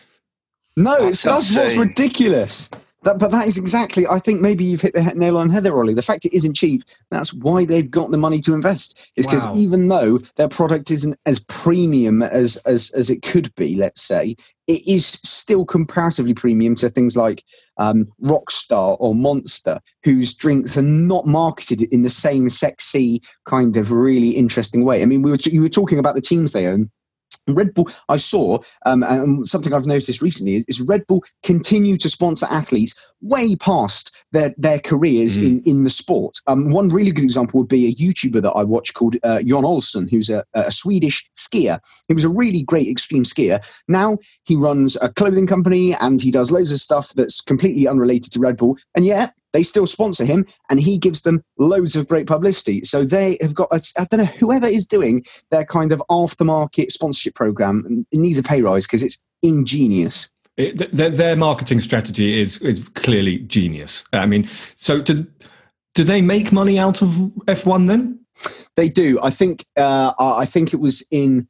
No, that's, that's what's ridiculous. That, but that is exactly, I think maybe you've hit the nail on the head there, Ollie. The fact it isn't cheap, that's why they've got the money to invest. Is because wow. even though their product isn't as premium as, as, as it could be, let's say, it is still comparatively premium to things like um, Rockstar or Monster, whose drinks are not marketed in the same sexy kind of really interesting way. I mean, we were t- you were talking about the teams they own. Red Bull, I saw, um, and something I've noticed recently is Red Bull continue to sponsor athletes way past their, their careers mm. in, in the sport. Um, one really good example would be a YouTuber that I watch called uh, Jon Olsson, who's a, a Swedish skier. He was a really great extreme skier. Now he runs a clothing company and he does loads of stuff that's completely unrelated to Red Bull. And yeah, they still sponsor him and he gives them loads of great publicity. So they have got, I don't know, whoever is doing their kind of aftermarket sponsorship program, needs a pay rise because it's ingenious. It, their, their, marketing strategy is, is clearly genius. I mean, so do, do they make money out of F1 then? They do. I think. Uh, I think it was in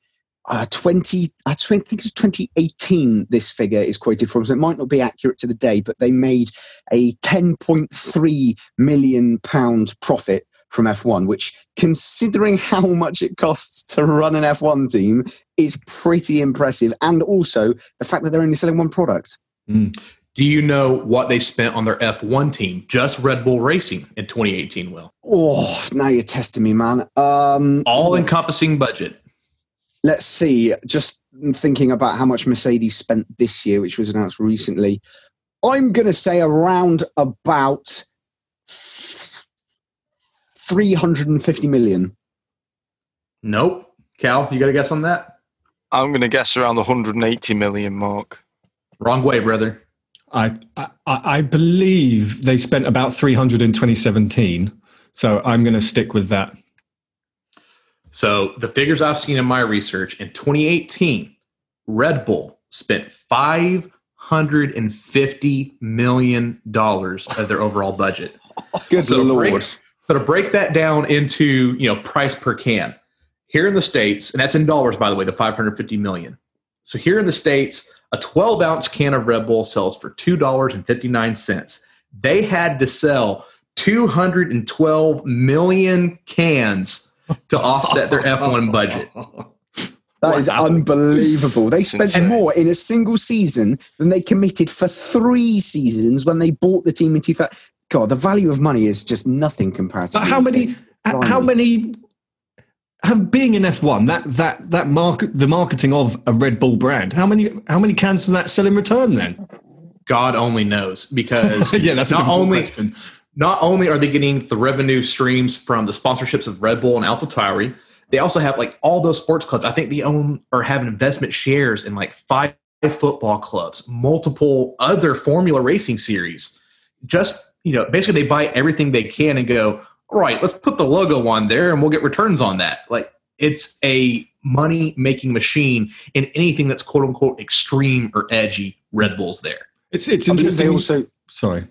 uh, 20, I think it's 2018 this figure is quoted from, so it might not be accurate to the day, but they made a 10.3 million pound profit from F1, which, considering how much it costs to run an F1 team, is pretty impressive. And also the fact that they're only selling one product. Mm. Do you know what they spent on their F1 team, just Red Bull Racing in 2018, Will? Oh, now you're testing me, man. Um, All encompassing budget let's see, just thinking about how much Mercedes spent this year, which was announced recently, I'm going to say around about 350 million. Nope. Cal, you got a guess on that? I'm going to guess around the 180 million mark. Wrong way, brother. I, I, I believe they spent about 300 in 2017. So I'm going to stick with that. So the figures I've seen in my research in 2018, Red Bull spent five hundred and fifty million dollars of their overall budget. Good So lord. break- So to break that down into you know price per can, here in the states, and that's in dollars by the way, the 550 million. So here in the states, a 12 ounce can of Red Bull sells for two dollars and 59 cents. They had to sell 212 million cans to offset their F1 budget. That is Wow. unbelievable. They spent more in a single season than they committed for three seasons when they bought the team in 2000. God, the value of money is just nothing compared to But how many? h- uh, How many? Have, being in F1, that that that market, the marketing of a Red Bull brand. How many? How many cans does that sell in return? Then, God only knows because yeah, that's a not difficult only question. Not only are they getting the revenue streams from the sponsorships of Red Bull and Alpha Tauri, they also have like all those sports clubs. I think they own or have investment shares in like five football clubs, multiple other Formula racing series. Just you know, basically they buy everything they can and go, all right, let's put the logo on there and we'll get returns on that. Like it's a money making machine in anything that's quote unquote extreme or edgy. Red Bull's there. It's it's interesting. they also sorry,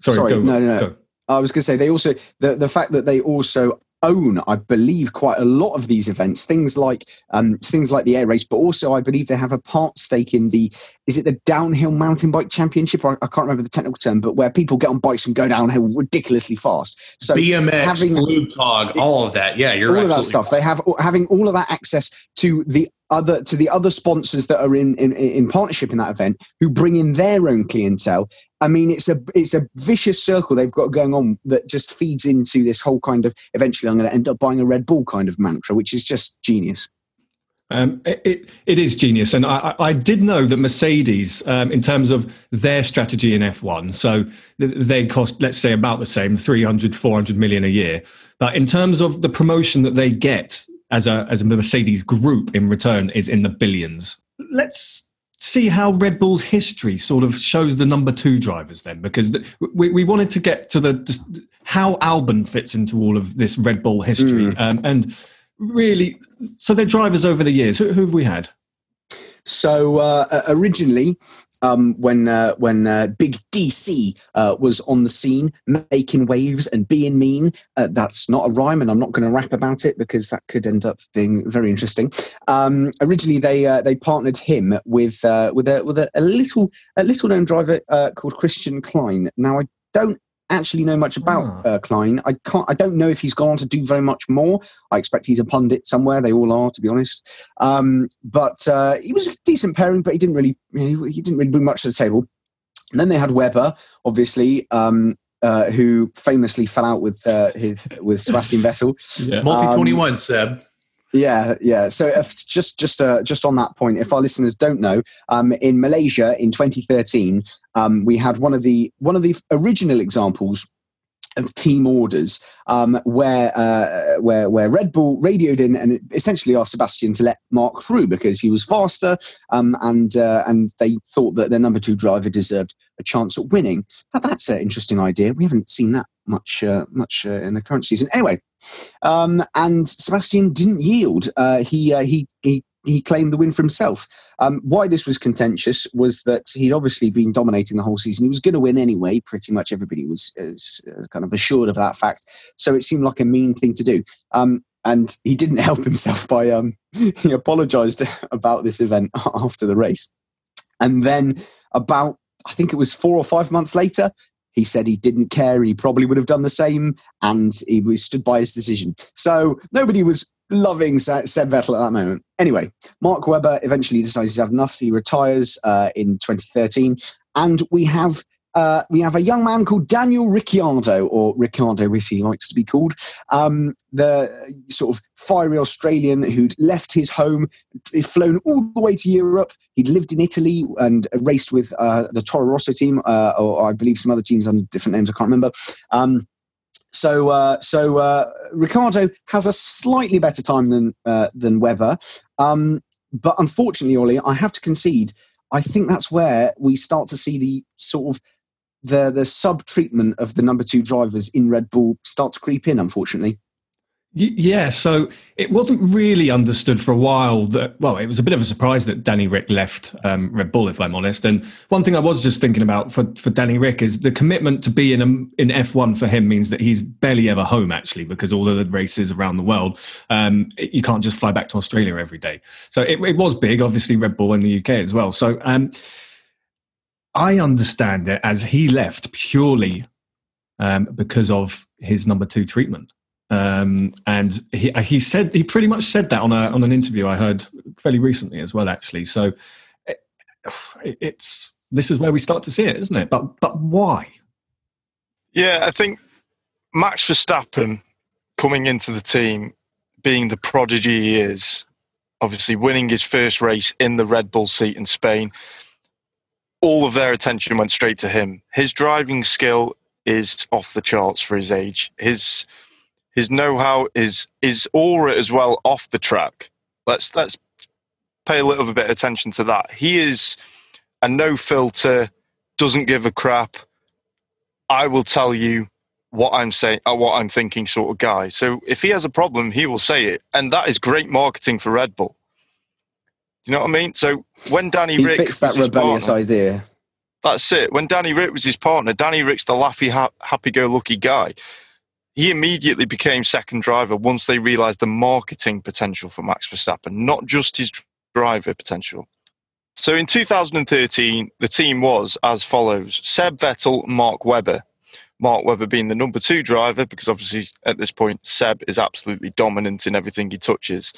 sorry. Sorry, go, no, no, no. go. I was going to say they also the the fact that they also own, I believe, quite a lot of these events. Things like um, things like the air race, but also I believe they have a part stake in the is it the downhill mountain bike championship? I, I can't remember the technical term, but where people get on bikes and go downhill ridiculously fast. So BMX, having- Flugtag, all of that. Yeah, you're all of that absolutely stuff. They have having all of that access to the other to the other sponsors that are in, in in partnership in that event who bring in their own clientele. I mean, it's a it's a vicious circle they've got going on that just feeds into this whole kind of eventually I'm going to end up buying a Red Bull kind of mantra, which is just genius. Um, it, it, it is genius. And I, I I did know that Mercedes, um, in terms of their strategy in F1, so they cost, let's say, about the same 300, 400 million a year. But in terms of the promotion that they get as a, as a Mercedes group in return is in the billions. Let's see how Red Bull's history sort of shows the number two drivers then, because th- we, we wanted to get to the, how Albon fits into all of this Red Bull history. Um, and really, so they're drivers over the years. Who, who have we had? So uh, originally, um, when uh, when uh, Big DC uh, was on the scene, making waves and being mean, uh, that's not a rhyme, and I'm not going to rap about it because that could end up being very interesting. Um, originally, they uh, they partnered him with with a with a, a little a little known driver called Christian Klein. Now I don't actually know much about Ah. uh, Klein. I can't. I don't know if he's gone on to do very much more. I expect he's a pundit somewhere. They all are, to be honest. Um, but uh, he was a decent pairing, but he didn't really you know, he didn't really bring much to the table. And then they had Webber, obviously, um, uh, who famously fell out with uh, his with Sebastian Vettel. Yeah. Multi 21, Seb. Yeah, yeah. So if, just just uh, just on that point, if our listeners don't know, um, in Malaysia in 2013, um, we had one of the one of the original examples of team orders um, where uh, where where Red Bull radioed in and essentially asked Sebastian to let Mark through because he was faster um, and uh, and they thought that their number two driver deserved a chance at winning. Now, that's an interesting idea. We haven't seen that much uh, much uh, in the current season. Anyway, um, and Sebastian didn't yield. Uh, he, uh, he he he claimed the win for himself. Um, why this was contentious was that he'd obviously been dominating the whole season. He was going to win anyway. Pretty much everybody was uh, kind of assured of that fact. So it seemed like a mean thing to do. Um, and he didn't help himself by um, he apologized about this event after the race. And then about I think it was four or five months later, he said he didn't care. He probably would have done the same, and he was stood by his decision. So nobody was loving Seb Vettel at that moment. Anyway, Mark Webber eventually decides he's had enough. He retires uh, in 2013, and we have. Uh, we have a young man called Daniel Ricciardo, or Ricciardo as he likes to be called, um, the sort of fiery Australian who'd left his home, flown all the way to Europe. He'd lived in Italy and raced with uh, the Toro Rosso team, uh, or I believe some other teams under different names. I can't remember. Um, so, uh, so uh, Ricardo has a slightly better time than uh, than Webber, um, but unfortunately, Ollie, I have to concede. I think that's where we start to see the sort of the the sub treatment of the number two drivers in Red Bull start to creep in. Unfortunately, Yeah, so it wasn't really understood for a while that, well, it was a bit of a surprise that Danny Rick left um, Red Bull, if I'm honest. And one thing I was just thinking about for, for Danny Rick is the commitment to be in, a, in F1 for him means that he's barely ever home, actually, because all the races around the world, um, you can't just fly back to Australia every day. So it, it, was big, obviously, Red Bull in the UK as well. So um, I understand it as he left purely um, because of his number two treatment. Um, and he, he said he pretty much said that on a on an interview I heard fairly recently as well, actually. So it, it's this is where we start to see it, isn't it? But but why? Yeah, I think Max Verstappen coming into the team, being the prodigy he is, obviously winning his first race in the Red Bull seat in Spain, all of their attention went straight to him. His driving skill is off the charts for his age. His his know-how is his aura as well off the track. Let's let's pay a little bit of attention to that. He is a no filter, doesn't give a crap. I will tell you what I'm saying, uh, what I'm thinking, sort of guy. So if he has a problem, he will say it, and that is great marketing for Red Bull. Do you know what I mean? So when Danny he Rick fixed that rebellious partner, idea. That's it. When Danny Rick was his partner, Danny Rick's the laughy, happy-go-lucky guy he immediately became second driver once they realized the marketing potential for Max Verstappen, not just his driver potential. So in 2013, the team was as follows Seb Vettel, Mark Webber. Mark Webber being the number two driver, because obviously at this point, Seb is absolutely dominant in everything he touches.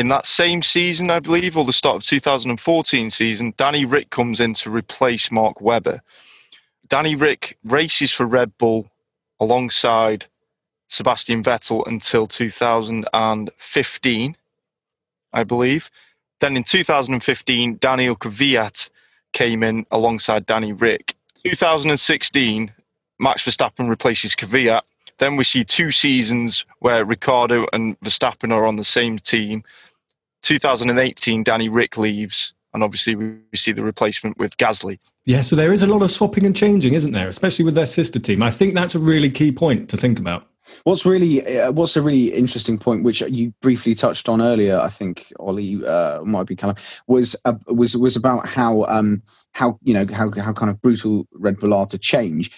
In that same season, I believe, or the start of 2014 season, Danny Rick comes in to replace Mark Webber. Danny Rick races for Red Bull alongside Sebastian Vettel until 2015, I believe. Then in 2015, Daniel Kvyat came in alongside Danny Rick. 2016, Max Verstappen replaces Kvyat. Then we see two seasons where Ricciardo and Verstappen are on the same team. 2018, Danny Rick leaves and obviously we see the replacement with Gasly. Yeah, so there is a lot of swapping and changing, isn't there? Especially with their sister team. I think that's a really key point to think about. What's really uh, what's a really interesting point, which you briefly touched on earlier, I think Ollie uh, might be kind of was uh, was was about how um, how you know how how kind of brutal Red Bull are to change,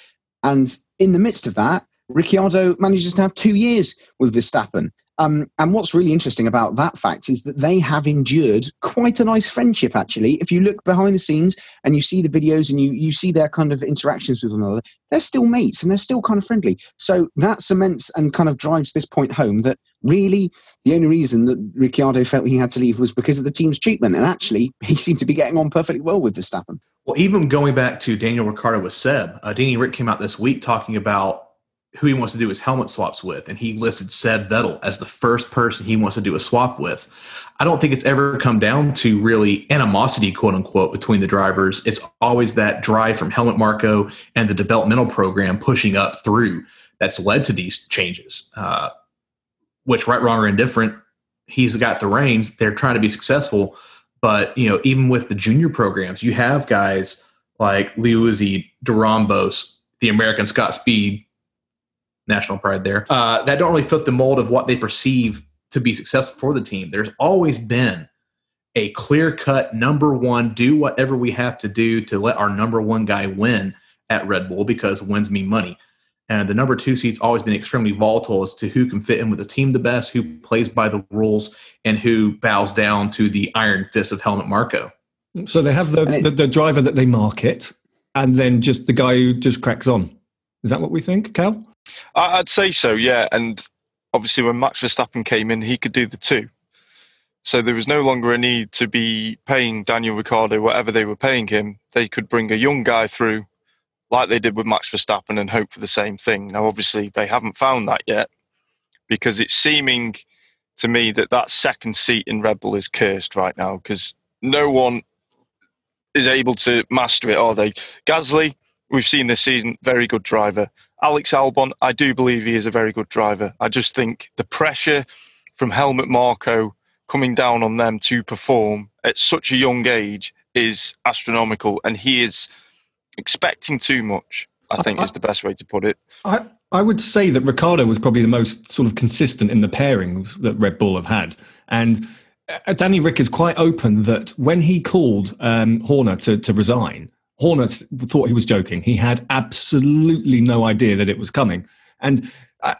and in the midst of that, Ricciardo manages to have two years with Verstappen. Um, and what's really interesting about that fact is that they have endured quite a nice friendship, actually. If you look behind the scenes and you see the videos and you, you see their kind of interactions with one another, they're still mates and they're still kind of friendly. So that cements and kind of drives this point home that really the only reason that Ricciardo felt he had to leave was because of the team's treatment. And actually, he seemed to be getting on perfectly well with Verstappen. Well, even going back to Daniel Ricciardo with Seb, uh, Danny Rick came out this week talking about who he wants to do his helmet swaps with, and he listed Seb Vettel as the first person he wants to do a swap with. I don't think it's ever come down to really animosity, quote unquote, between the drivers. It's always that drive from Helmut Marko and the developmental program pushing up through that's led to these changes. Uh, which, right, wrong, or indifferent, he's got the reins. They're trying to be successful, but you know, even with the junior programs, you have guys like Liuzzi, Doornbos, the American Scott Speed, national pride there, uh, that don't really fit the mold of what they perceive to be successful for the team. There's always been a clear cut number one, do whatever we have to do to let our number one guy win at Red Bull because wins mean money. And the number two seat's always been extremely volatile as to who can fit in with the team the best, who plays by the rules, and who bows down to the iron fist of Helmut Marko. So they have the, the, the driver that they market, and then just the guy who just cracks on. Is that what we think, Cal? I'd say so, yeah. And obviously, when Max Verstappen came in, he could do the two. So there was no longer a need to be paying Daniel Ricciardo whatever they were paying him. They could bring a young guy through, like they did with Max Verstappen, and hope for the same thing. Now, obviously, they haven't found that yet because it's seeming to me that that second seat in Red Bull is cursed right now because no one is able to master it, are they? Gasly, we've seen this season, very good driver. Alex Albon, I do believe he is a very good driver. I just think the pressure from Helmut Marko coming down on them to perform at such a young age is astronomical, and he is expecting too much. I think I, is the best way to put it. I, I would say that Ricciardo was probably the most sort of consistent in the pairings that Red Bull have had. And uh, Danny Rick is quite open that when he called um, Horner to, to resign, Horner thought he was joking. He had absolutely no idea that it was coming. And I,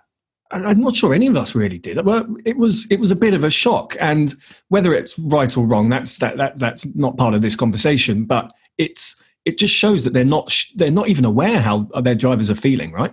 I'm not sure any of us really did. Well, it was it was a bit of a shock, and whether it's right or wrong, that's that, that that's not part of this conversation. But it's it just shows that they're not they're not even aware how their drivers are feeling, right?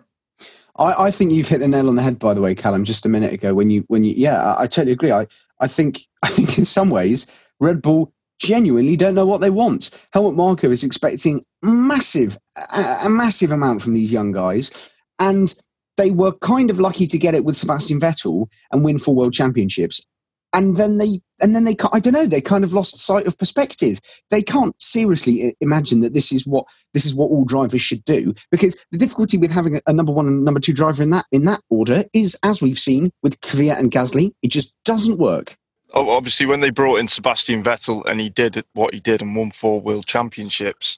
I, I think you've hit the nail on the head, by the way, Callum. Just a minute ago, when you when you yeah, I, I totally agree. I I think I think in some ways Red Bull genuinely don't know what they want. Helmut Marko is expecting massive a, a massive amount from these young guys, and they were kind of lucky to get it with Sebastian Vettel and win four world championships. And then they and then they i don't know they kind of lost sight of perspective. They can't seriously imagine that this is what this is what all drivers should do because the difficulty with having a, number one and number two driver in that in that order is as we've seen with Kvyat and Gasly it just doesn't work obviously when they brought in Sebastian Vettel and he did what he did and won four world championships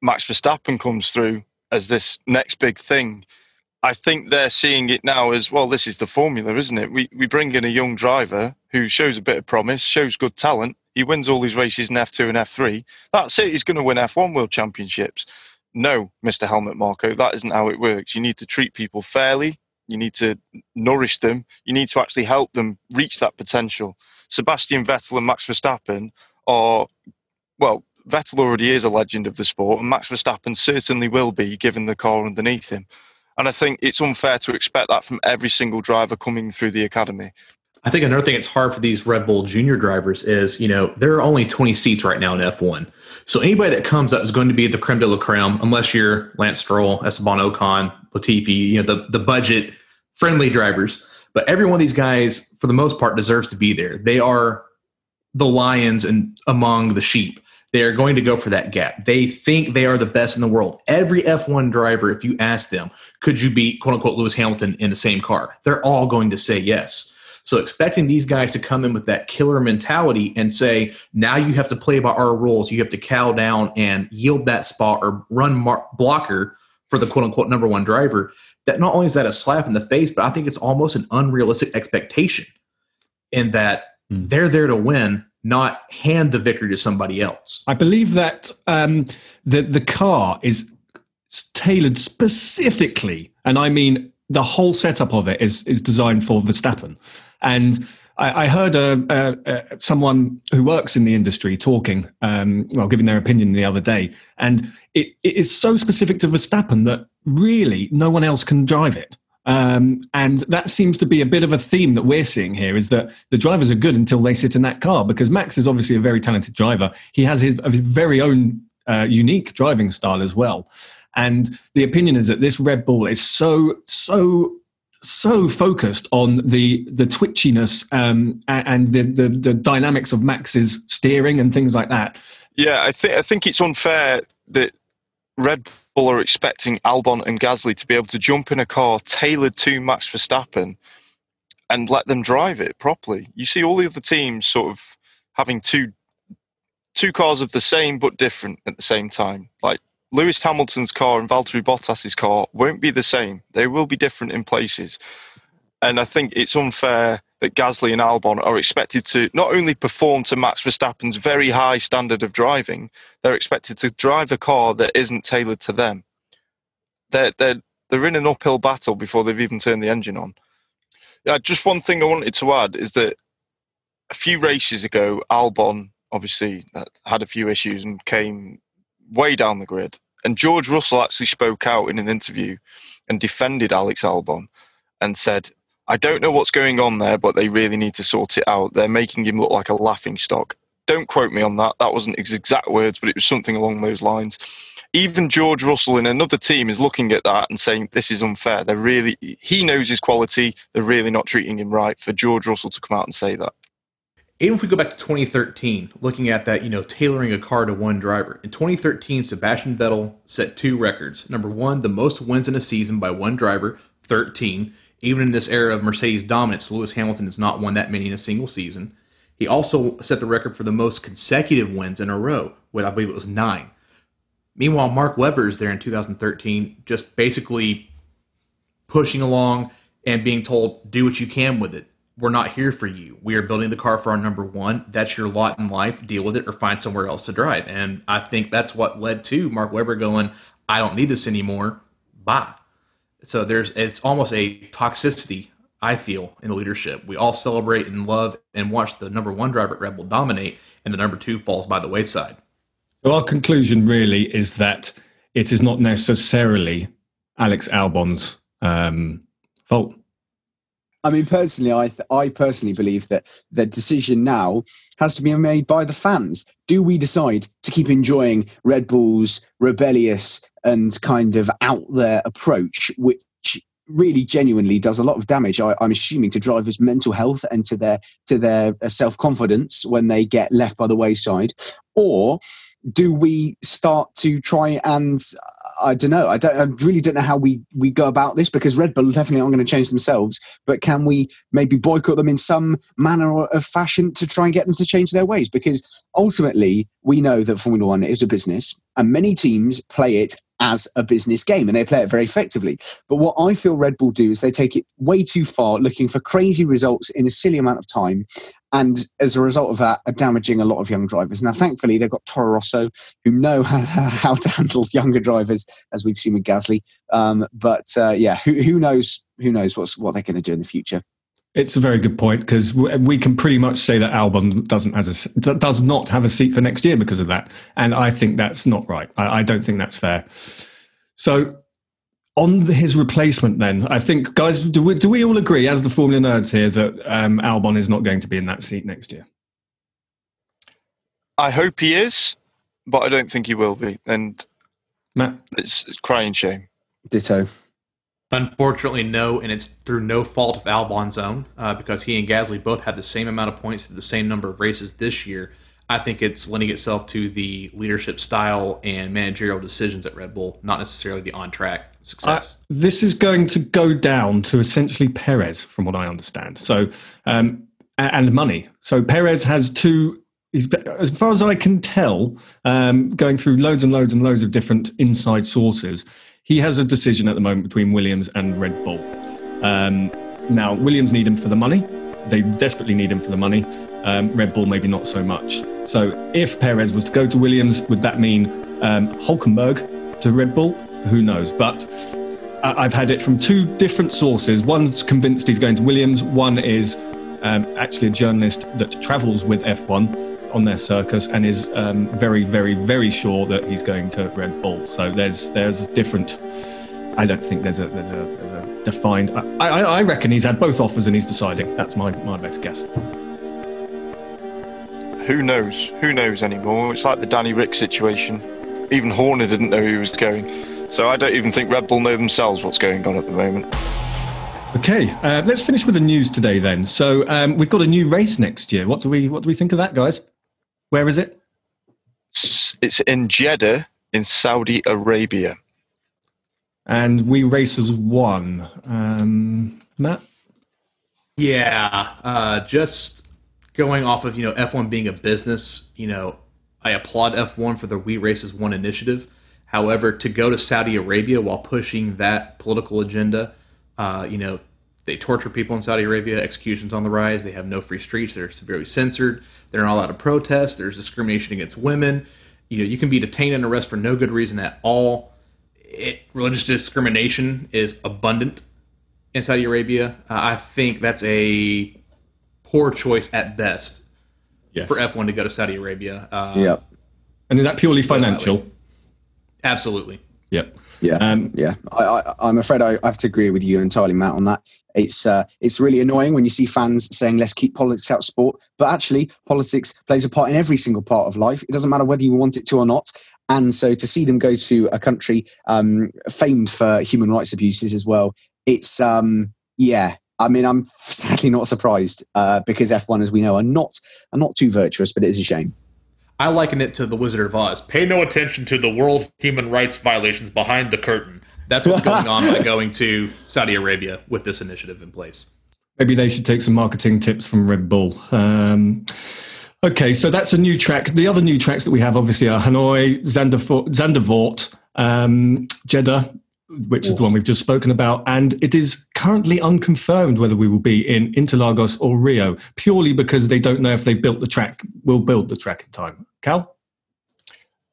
Max Verstappen comes through as this next big thing I think they're seeing it now as well. This is the formula, isn't it? We we bring in a young driver who shows a bit of promise, shows good talent. He wins all his races in F2 and F3. That's it. He's going to win F1 World Championships. No, Mr. Helmut Marko, that isn't how it works. You need to treat people fairly. You need to nourish them. You need to actually help them reach that potential. Sebastian Vettel and Max Verstappen are, well, Vettel already is a legend of the sport, and Max Verstappen certainly will be, given the car underneath him. And I think it's unfair to expect that from every single driver coming through the academy. I think another thing that's hard for these Red Bull junior drivers is, you know, there are only 20 seats right now in F1. So anybody that comes up is going to be the creme de la creme, unless you're Lance Stroll, Esteban Ocon, Latifi, you know, the, the budget friendly drivers. But every one of these guys, for the most part, deserves to be there. They are the lions and among the sheep. They are going to go for that gap. They think they are the best in the world. Every F1 driver, if you ask them, could you beat quote unquote Lewis Hamilton in the same car? They're all going to say yes. So expecting these guys to come in with that killer mentality and say, now you have to play by our rules. You have to cow down and yield that spot or run mar- blocker for the quote unquote number one driver. That not only is that a slap in the face, but I think it's almost an unrealistic expectation in that mm. they're there to win not hand the victory to somebody else. I believe that um, the the car is tailored specifically, and I mean the whole setup of it is is designed for Verstappen. And I, I heard a, a, a, someone who works in the industry talking, um, well, giving their opinion the other day, and it, it is so specific to Verstappen that really no one else can drive it. Um, and that seems to be a bit of a theme that we're seeing here is that the drivers are good until they sit in that car because Max is obviously a very talented driver. He has his, his very own uh, unique driving style as well. And the opinion is that this Red Bull is so, so so focused on the the twitchiness um, and the, the, the dynamics of Max's steering and things like that. Yeah, I think I think it's unfair that Red Bull are expecting Albon and Gasly to be able to jump in a car tailored to Max Verstappen and let them drive it properly. You see all the other teams sort of having two two cars of the same but different at the same time. Like Lewis Hamilton's car and Valtteri Bottas's car won't be the same. They will be different in places. And I think it's unfair that Gasly and Albon are expected to not only perform to Max Verstappen's very high standard of driving, they're expected to drive a car that isn't tailored to them. They're, they're, they're in an uphill battle before they've even turned the engine on. Yeah, just one thing I wanted to add is that a few races ago, Albon obviously had a few issues and came way down the grid. And George Russell actually spoke out in an interview and defended Alex Albon and said I don't know what's going on there, but they really need to sort it out. They're making him look like a laughing stock. Don't quote me on that. That wasn't his exact words, but it was something along those lines. Even George Russell in another team is looking at that and saying this is unfair. They're really he knows his quality. They're really not treating him right. For George Russell to come out and say that. Even if we go back to 2013, looking at that, you know, tailoring a car to one driver. In 2013, Sebastian Vettel set two records. Number one, the most wins in a season by one driver, 13 even in this era of Mercedes dominance, Lewis Hamilton has not won that many in a single season. He also set the record for the most consecutive wins in a row, with I believe it was nine. Meanwhile, Mark Webber is there in 2013, just basically pushing along and being told, do what you can with it. We're not here for you. We are building the car for our number one. That's your lot in life. Deal with it or find somewhere else to drive. And I think that's what led to Mark Webber going, I don't need this anymore. Bye. So there's it's almost a toxicity I feel in the leadership. We all celebrate and love and watch the number one driver at dominate, and the number two falls by the wayside. So our conclusion really is that it is not necessarily Alex Albon's um, fault. I mean, personally, I th- I personally believe that the decision now has to be made by the fans. Do we decide to keep enjoying Red Bull's rebellious and kind of out there approach, which really genuinely does a lot of damage I, am assuming to drivers mental health and to their to their uh, self-confidence when they get left by the wayside or do we start to try and I don't know. I don't. I really don't know how we we go about this because Red Bull definitely aren't going to change themselves. But can we maybe boycott them in some manner of fashion to try and get them to change their ways? Because ultimately, we know that Formula One is a business, and many teams play it as a business game and they play it very effectively. But what I feel Red Bull do is they take it way too far, looking for crazy results in a silly amount of time. And as a result of that, are damaging a lot of young drivers. Now, thankfully, they've got Toro Rosso, who know how, to handle younger drivers, as we've seen with Gasly. Um, but uh, yeah, who, who knows? Who knows what's what they're going to do in the future? It's a very good point because we can pretty much say that Albon doesn't has a, does not have a seat for next year because of that, and I think that's not right. I, I don't think that's fair. So, on his replacement, then I think, guys, do we do we all agree as the Formula nerds here that um, Albon is not going to be in that seat next year? I hope he is, but I don't think he will be, and Matt, it's, it's crying shame. Ditto. Unfortunately, no, and it's through no fault of Albon's own uh, because he and Gasly both had the same amount of points through the same number of races this year. I think it's lending itself to the leadership style and managerial decisions at Red Bull, not necessarily the on track success. Uh, this is going to go down to essentially Perez, from what I understand. So, um, and money. So Perez has two. As far as I can tell, um, going through loads and loads and loads of different inside sources, he has a decision at the moment between Williams and Red Bull. Um, now, Williams need him for the money. They desperately need him for the money. Um, Red Bull, maybe not so much. So, if Perez was to go to Williams, would that mean um, Hulkenberg to Red Bull? Who knows? But I've had it from two different sources. One's convinced he's going to Williams. One is um, actually a journalist that travels with F1 on their circus and is um, very, very, very sure that he's going to Red Bull. So there's there's different. I don't think there's a there's a, there's a defined. I, I, I reckon he's had both offers and he's deciding. That's my my best guess. Who knows? Who knows anymore? It's like the Danny Ric situation. Even Horner didn't know he was going. So I don't even think Red Bull know themselves what's going on at the moment. Okay, uh, let's finish with the news today then. So um, we've got a new race next year. What do we what do we think of that, guys? Where is it? It's in Jeddah in Saudi Arabia. And we race as one. Um, Matt? Yeah, uh, just going off of, you know, F1 being a business, you know, I applaud F1 for the We Race as One initiative. However, to go to Saudi Arabia while pushing that political agenda, uh, you know, they torture people in Saudi Arabia. Executions on the rise. They have no free streets. They're severely censored. They're not allowed to protest. There's discrimination against women. You know, you can be detained and arrested for no good reason at all. It, religious discrimination is abundant in Saudi Arabia. Uh, I think that's a poor choice at best yes. for F1 to go to Saudi Arabia. Uh, yeah. And is that purely financial? Absolutely. Yep. Yeah, um, yeah. I, am afraid I, have to agree with you entirely, Matt, on that. It's uh, it's really annoying when you see fans saying let's keep politics out of sport, but actually politics plays a part in every single part of life. It doesn't matter whether you want it to or not. And so to see them go to a country um, famed for human rights abuses as well, it's um, yeah. I mean, I'm sadly not surprised uh, because F1, as we know, are not are not too virtuous, but it is a shame. I liken it to the Wizard of Oz. Pay no attention to the world human rights violations behind the curtain. That's what's going on by going to Saudi Arabia with this initiative in place. Maybe they should take some marketing tips from Red Bull. Um, okay, so that's a new track. The other new tracks that we have obviously are Hanoi, Zandvoort, um, Jeddah, which is the one we've just spoken about, and it is currently unconfirmed whether we will be in Interlagos or Rio, purely because they don't know if they built the track, will build the track in time. Cal?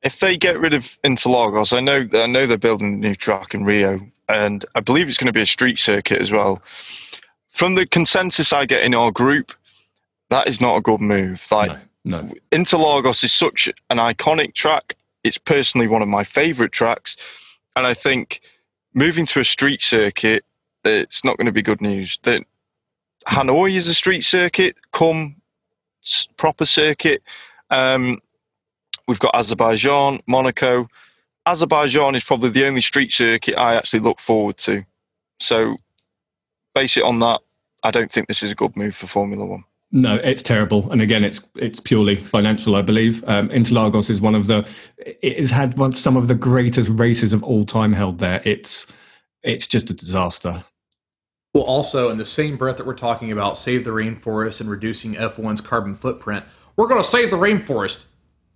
If they get rid of Interlagos, I know I know they're building a new track in Rio, and I believe it's going to be a street circuit as well. From the consensus I get in our group, that is not a good move. Like no, no. Interlagos is such an iconic track. It's personally one of my favourite tracks, and I think moving to a street circuit, it's not going to be good news. That Hanoi is a street circuit, come proper circuit. Um, we've got Azerbaijan, Monaco. Azerbaijan is probably the only street circuit I actually look forward to. So, base it on that. I don't think this is a good move for Formula One. No, it's terrible, and again, it's it's purely financial. I believe um, Interlagos is one of the. It has had one, some of the greatest races of all time held there. It's it's just a disaster. Well, also in the same breath that we're talking about save the rainforest and reducing F1's carbon footprint, we're going to save the rainforest,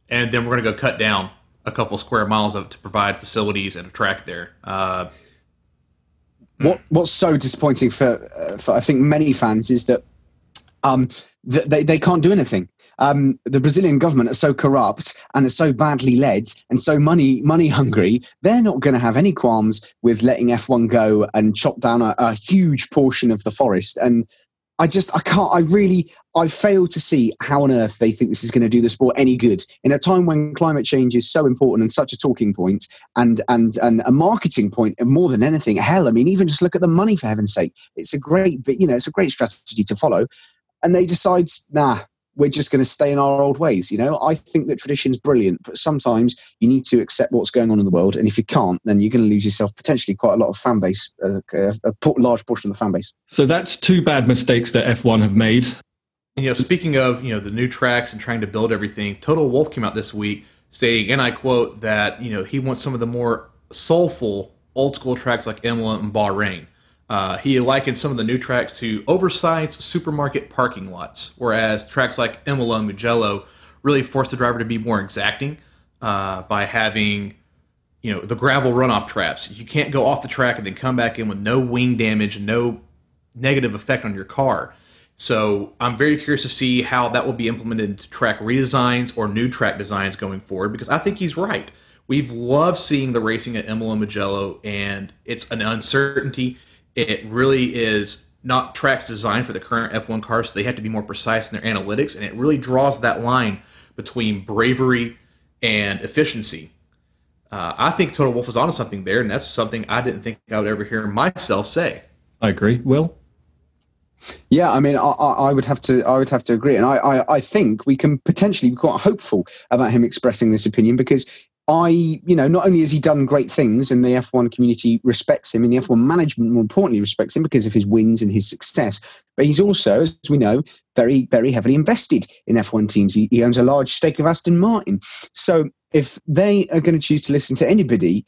and then we're going to go cut down a couple square miles of to provide facilities and a track there. Uh, what What's so disappointing for, uh, for I think many fans is that um, th- they they can't do anything. Um, the Brazilian government are so corrupt and are so badly led and so money money hungry. They're not going to have any qualms with letting F1 go and chop down a, a huge portion of the forest. And I just I can't I really I fail to see how on earth they think this is going to do the sport any good in a time when climate change is so important and such a talking point and and and a marketing point more than anything. Hell, I mean, even just look at the money for heaven's sake. It's a great, you know, it's a great strategy to follow and they decide, nah, we're just going to stay in our old ways. You know, I think that tradition's brilliant, but sometimes you need to accept what's going on in the world, and if you can't, then you're going to lose yourself potentially quite a lot of fan base, uh, a, a, a large portion of the fan base. So that's two bad mistakes that F1 have made. And, you know, speaking of you know the new tracks and trying to build everything, Toto Wolff came out this week saying, and I quote that you know he wants some of the more soulful old school tracks like Imola and Bahrain. Uh, he likened some of the new tracks to oversized supermarket parking lots, whereas tracks like Imola and Mugello really force the driver to be more exacting uh, by having, you know, the gravel runoff traps. You can't go off the track and then come back in with no wing damage no negative effect on your car. So I'm very curious to see how that will be implemented into track redesigns or new track designs going forward because I think he's right. We've loved seeing the racing at Imola and Mugello, and it's an uncertainty it really is not tracks designed for the current F1 cars, so they have to be more precise in their analytics, and it really draws that line between bravery and efficiency. Uh, I think Toto Wolff is onto something there, and that's something I didn't think I would ever hear myself say. I agree. Will? Yeah, I mean, I, I, would have to, I would have to agree, and I, I, I think we can potentially be quite hopeful about him expressing this opinion because I, you know, not only has he done great things and the F1 community respects him and the F1 management more importantly respects him because of his wins and his success, but he's also, as we know, very, very heavily invested in F1 teams. He, he owns a large stake of Aston Martin. So if they are going to choose to listen to anybody,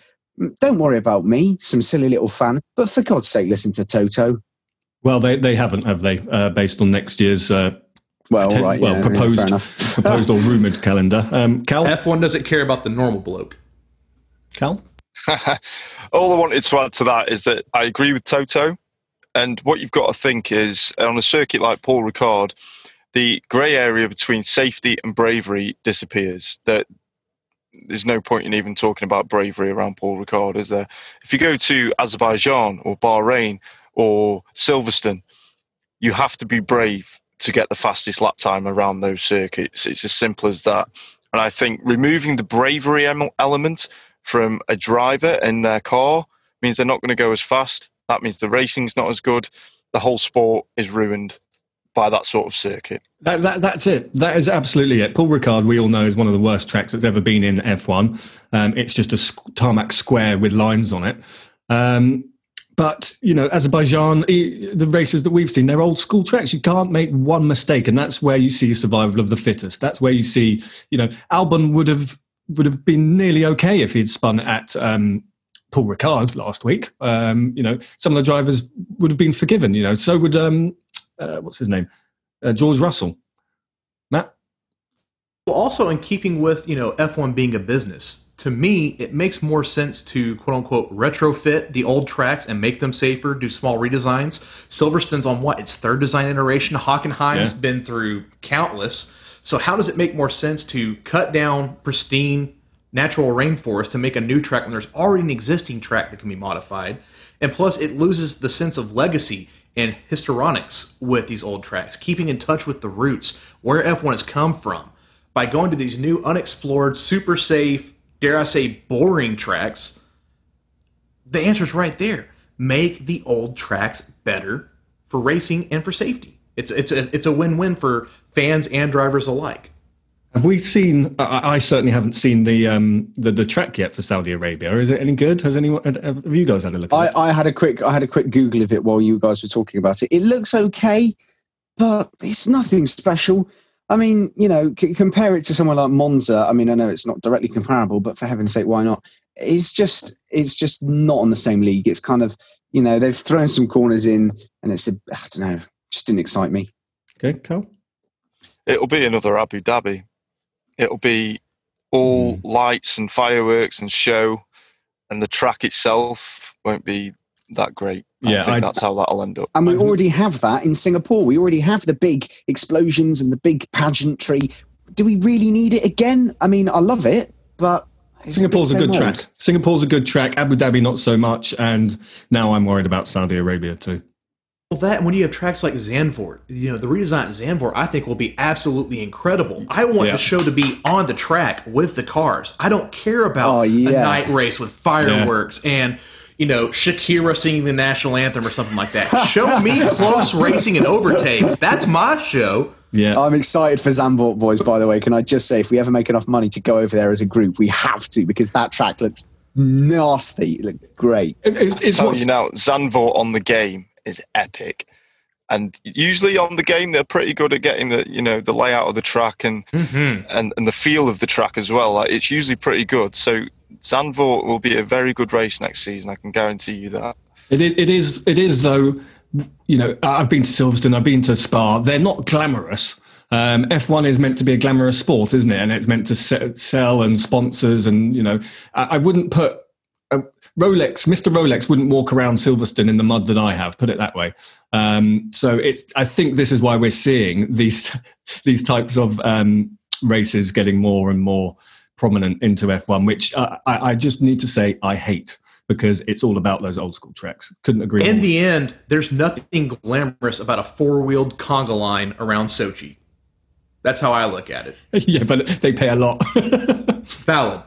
don't worry about me, some silly little fan, but for God's sake, listen to Toto. Well, they, they haven't, have they? Uh, based on next year's uh, well, right, well, yeah, proposed, proposed or rumored calendar. Um, Cal, F1 doesn't care about the normal bloke. Cal, all I wanted to add to that is that I agree with Toto, and what you've got to think is on a circuit like Paul Ricard, the grey area between safety and bravery disappears. That there's no point in even talking about bravery around Paul Ricard, is there? If you go to Azerbaijan or Bahrain or Silverstone, you have to be brave to get the fastest lap time around those circuits. It's as simple as that. And I think removing the bravery element from a driver in their car means they're not going to go as fast. That means the racing's not as good. The whole sport is ruined by that sort of circuit. That, that, that's it. That is absolutely it. Paul Ricard, we all know, is one of the worst tracks that's ever been in F1. Um, it's just a tarmac square with lines on it. Um, but you know, Azerbaijan, the races that we've seen, they're old school tracks. You can't make one mistake, and that's where you see survival of the fittest. That's where you see, you know, Albon would have would have been nearly okay if he'd spun at um, Paul Ricard last week. Um, you know, some of the drivers would have been forgiven. You know, so would um, uh, what's his name, uh, George Russell. Matt. Well, also in keeping with you know F1 being a business, to me, it makes more sense to quote unquote retrofit the old tracks and make them safer, do small redesigns. Silverstone's on what? Its third design iteration. Hockenheim's Yeah. been through countless. So, how does it make more sense to cut down pristine natural rainforest to make a new track when there's already an existing track that can be modified? And plus, it loses the sense of legacy and histrionics with these old tracks, keeping in touch with the roots, where F1 has come from. By going to these new, unexplored, super safe, dare I say, boring tracks, the answer's right there. Make the old tracks better for racing and for safety. It's it's a it's a win-win for fans and drivers alike. Have we seen? I, I certainly haven't seen the um the, the track yet for Saudi Arabia. Is it any good? Has anyone? Have you guys had a look? At I, it? I had a quick I had a quick Google of it while you guys were talking about it. It looks okay, but it's nothing special. I mean, you know, c- compare it to somewhere like Monza. I mean, I know it's not directly mm. comparable, but for heaven's sake, why not? It's just it's just not on the same league. It's kind of you know they've thrown some corners in, and it's a, I don't know, just didn't excite me. Okay, Carl. It'll be another Abu Dhabi. It'll be all mm. lights and fireworks and show, and the track itself won't be that great. Yeah, I think I- that's how that'll end up. And we mhm. already have that in Singapore. We already have the big explosions and the big pageantry. Do we really need it again? I mean, I love it, but Singapore's a bit good same track. Singapore's a good track. Abu Dhabi not so much, and now I'm worried about Saudi Arabia too. Well, that and when you have tracks like Zandvoort, you know the redesign of Zandvoort, I think will be absolutely incredible. I want Yeah. the show to be on the track with the cars. I don't care about Oh, a night race with fireworks and you know Shakira singing the national anthem or something like that. Show me close racing and overtakes. That's my show. Yeah, I'm excited for Zandvoort boys. By the way, can I just say, if we ever make enough money to go over there as a group, we have to because that track looks nasty. It looks great. It- it's, it's Tell what's you now, Zandvoort on the game is epic. And usually on the game, they're pretty good at getting the you know the layout of the track and Mm-hmm. and, and the feel of the track as well. Like, it's usually pretty good. So Zandvoort will be a very good race next season. I can guarantee you that. It is, it is. It is though. You know, I've been to Silverstone. I've been to Spa. They're not glamorous. Um, F1 is meant to be a glamorous sport, isn't it? And it's meant to se- sell and sponsors. And you know, I, I wouldn't put uh, Rolex. Mr. Rolex wouldn't walk around Silverstone in the mud that I have. Put it that way. Um, so it's. I think this is why we're seeing these these types of um, races getting more and more prominent into F1, which I, I just need to say I hate because it's all about those old school tracks. Couldn't agree. In the end, there's nothing glamorous about a four-wheeled conga line around Sochi. That's how I look at it. yeah, but they pay a lot. Valid.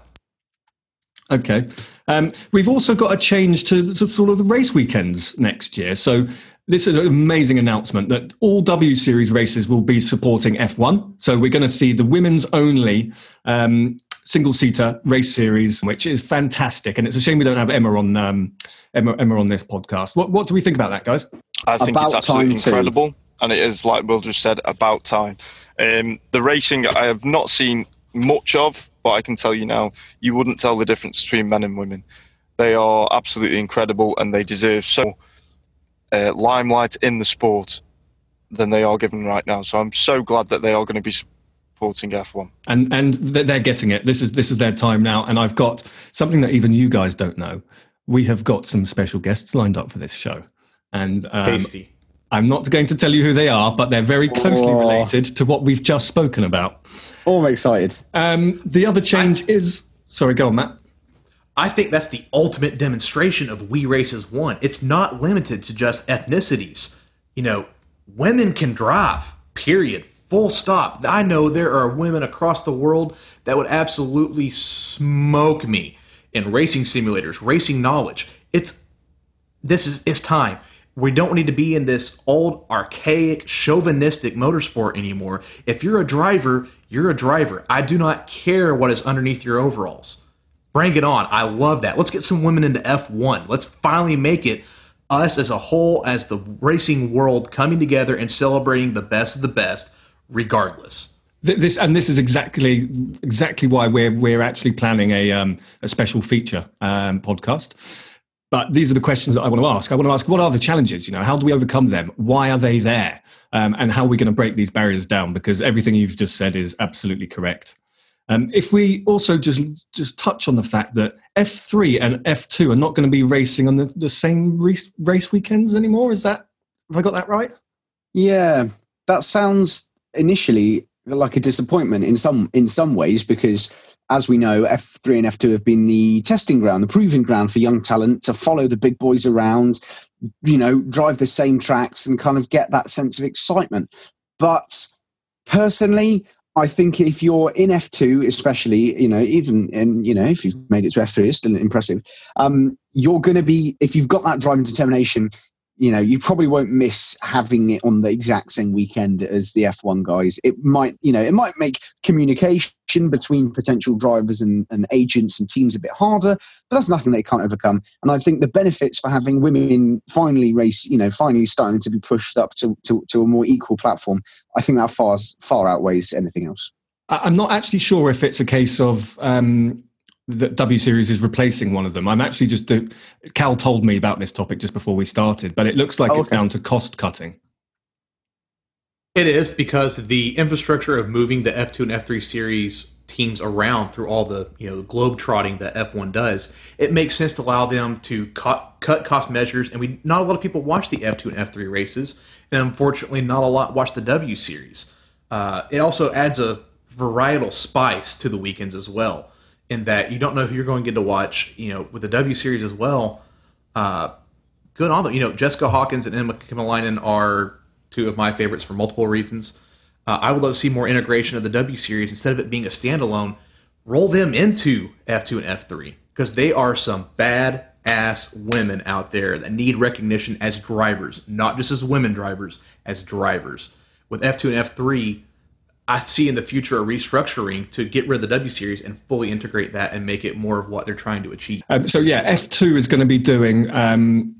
okay. Um, we've also got a change to, to sort of the race weekends next year. So this is an amazing announcement that all W Series races will be supporting F1. So we're going to see the women's only um, single seater race series, which is fantastic. And it's a shame we don't have Emma on um, Emma, Emma on this podcast. What, what do we think about that, guys? I think About it's absolutely time too. incredible, and it is like Will just said about time. Um, the racing I have not seen much of, but I can tell you now, you wouldn't tell the difference between men and women. They are absolutely incredible, and they deserve so uh, limelight in the sport than they are given right now. So I'm so glad that they are going to be supporting F1. and and they're getting it. This is this is their time now, and I've got something that even you guys don't know. We have got some special guests lined up for this show, and um, Tasty. I'm not going to tell you who they are, but they're very closely Oh. related to what we've just spoken about. Oh, I'm excited. Um, the other change is sorry, go on, Matt. I think that's the ultimate demonstration of We Race as One. It's not limited to just ethnicities. You know, women can drive, period. Full stop. I know there are women across the world that would absolutely smoke me in racing simulators, racing knowledge. It's this is it's time. We don't need to be in this old, archaic, chauvinistic motorsport anymore. If you're a driver, you're a driver. I do not care what is underneath your overalls. Bring it on. I love that. Let's get some women into F1. Let's finally make it us as a whole, as the racing world coming together and celebrating the best of the best, regardless. This and this is exactly exactly why we're we're actually planning a um, a special feature um, podcast. But these are the questions that I want to ask. I want to ask what are the challenges? You know, how do we overcome them? Why are they there? Um, and how are we going to break these barriers down? Because everything you've just said is absolutely correct. Um, if we also just just touch on the fact that F3 and F2 are not going to be racing on the, the same race, race weekends anymore, is that have I got that right? Yeah, that sounds initially like a disappointment in some in some ways because as we know, F3 and F2 have been the testing ground, the proving ground for young talent to follow the big boys around, you know, drive the same tracks and kind of get that sense of excitement. But personally, I think if you're in F2, especially, you know, even in, you know, if you've made it to F3, it's still impressive. Um, you're going to be, if you've got that driving determination, you know, you probably won't miss having it on the exact same weekend as the F1 guys. It might, you know, it might make communication between potential drivers and, and agents and teams a bit harder, but that's nothing they can't overcome. And I think the benefits for having women finally race, you know, finally starting to be pushed up to, to, to a more equal platform, I think that far, far outweighs anything else. I'm not actually sure if it's a case of um, that W Series is replacing one of them. I'm actually just do, Cal told me about this topic just before we started, but it looks like oh, it's down to cost cutting. It is because the infrastructure of moving the F2 and F3 series teams around through all the you know globe trotting that F1 does, it makes sense to allow them to cut cut cost measures. And we not a lot of people watch the F2 and F3 races, and unfortunately, not a lot watch the W series. Uh, it also adds a varietal spice to the weekends as well in that you don't know who you're going to get to watch. You know, with the W series as well. Uh, good on them. You know, Jessica Hawkins and Emma Kimiläinen are two of my favorites for multiple reasons. Uh, I would love to see more integration of the W series instead of it being a standalone. Roll them into F2 and F3 because they are some bad ass women out there that need recognition as drivers, not just as women drivers, as drivers. With F2 and F3, I see in the future a restructuring to get rid of the W series and fully integrate that and make it more of what they're trying to achieve. Um, so yeah, F two is going to be doing. Um,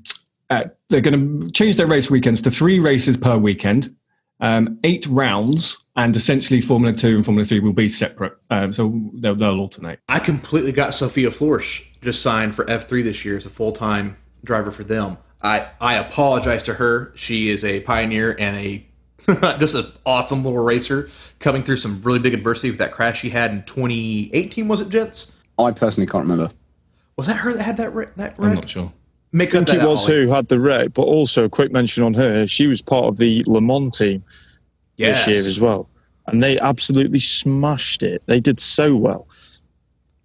uh, they're going to change their race weekends to three races per weekend, um, eight rounds, and essentially Formula Two and Formula Three will be separate. Um, so they'll, they'll, alternate. I completely got Sophia Flörsch just signed for F three this year as a full time driver for them. I, I apologize to her. She is a pioneer and a just an awesome little racer coming through some really big adversity with that crash she had in 2018. Was it Jets? I personally can't remember. Was that her that had that wreck? That wreck? I'm not sure. Make I think it was who had the wreck, but also a quick mention on her. She was part of the Le Mans team yes. this year as well, and they absolutely smashed it. They did so well.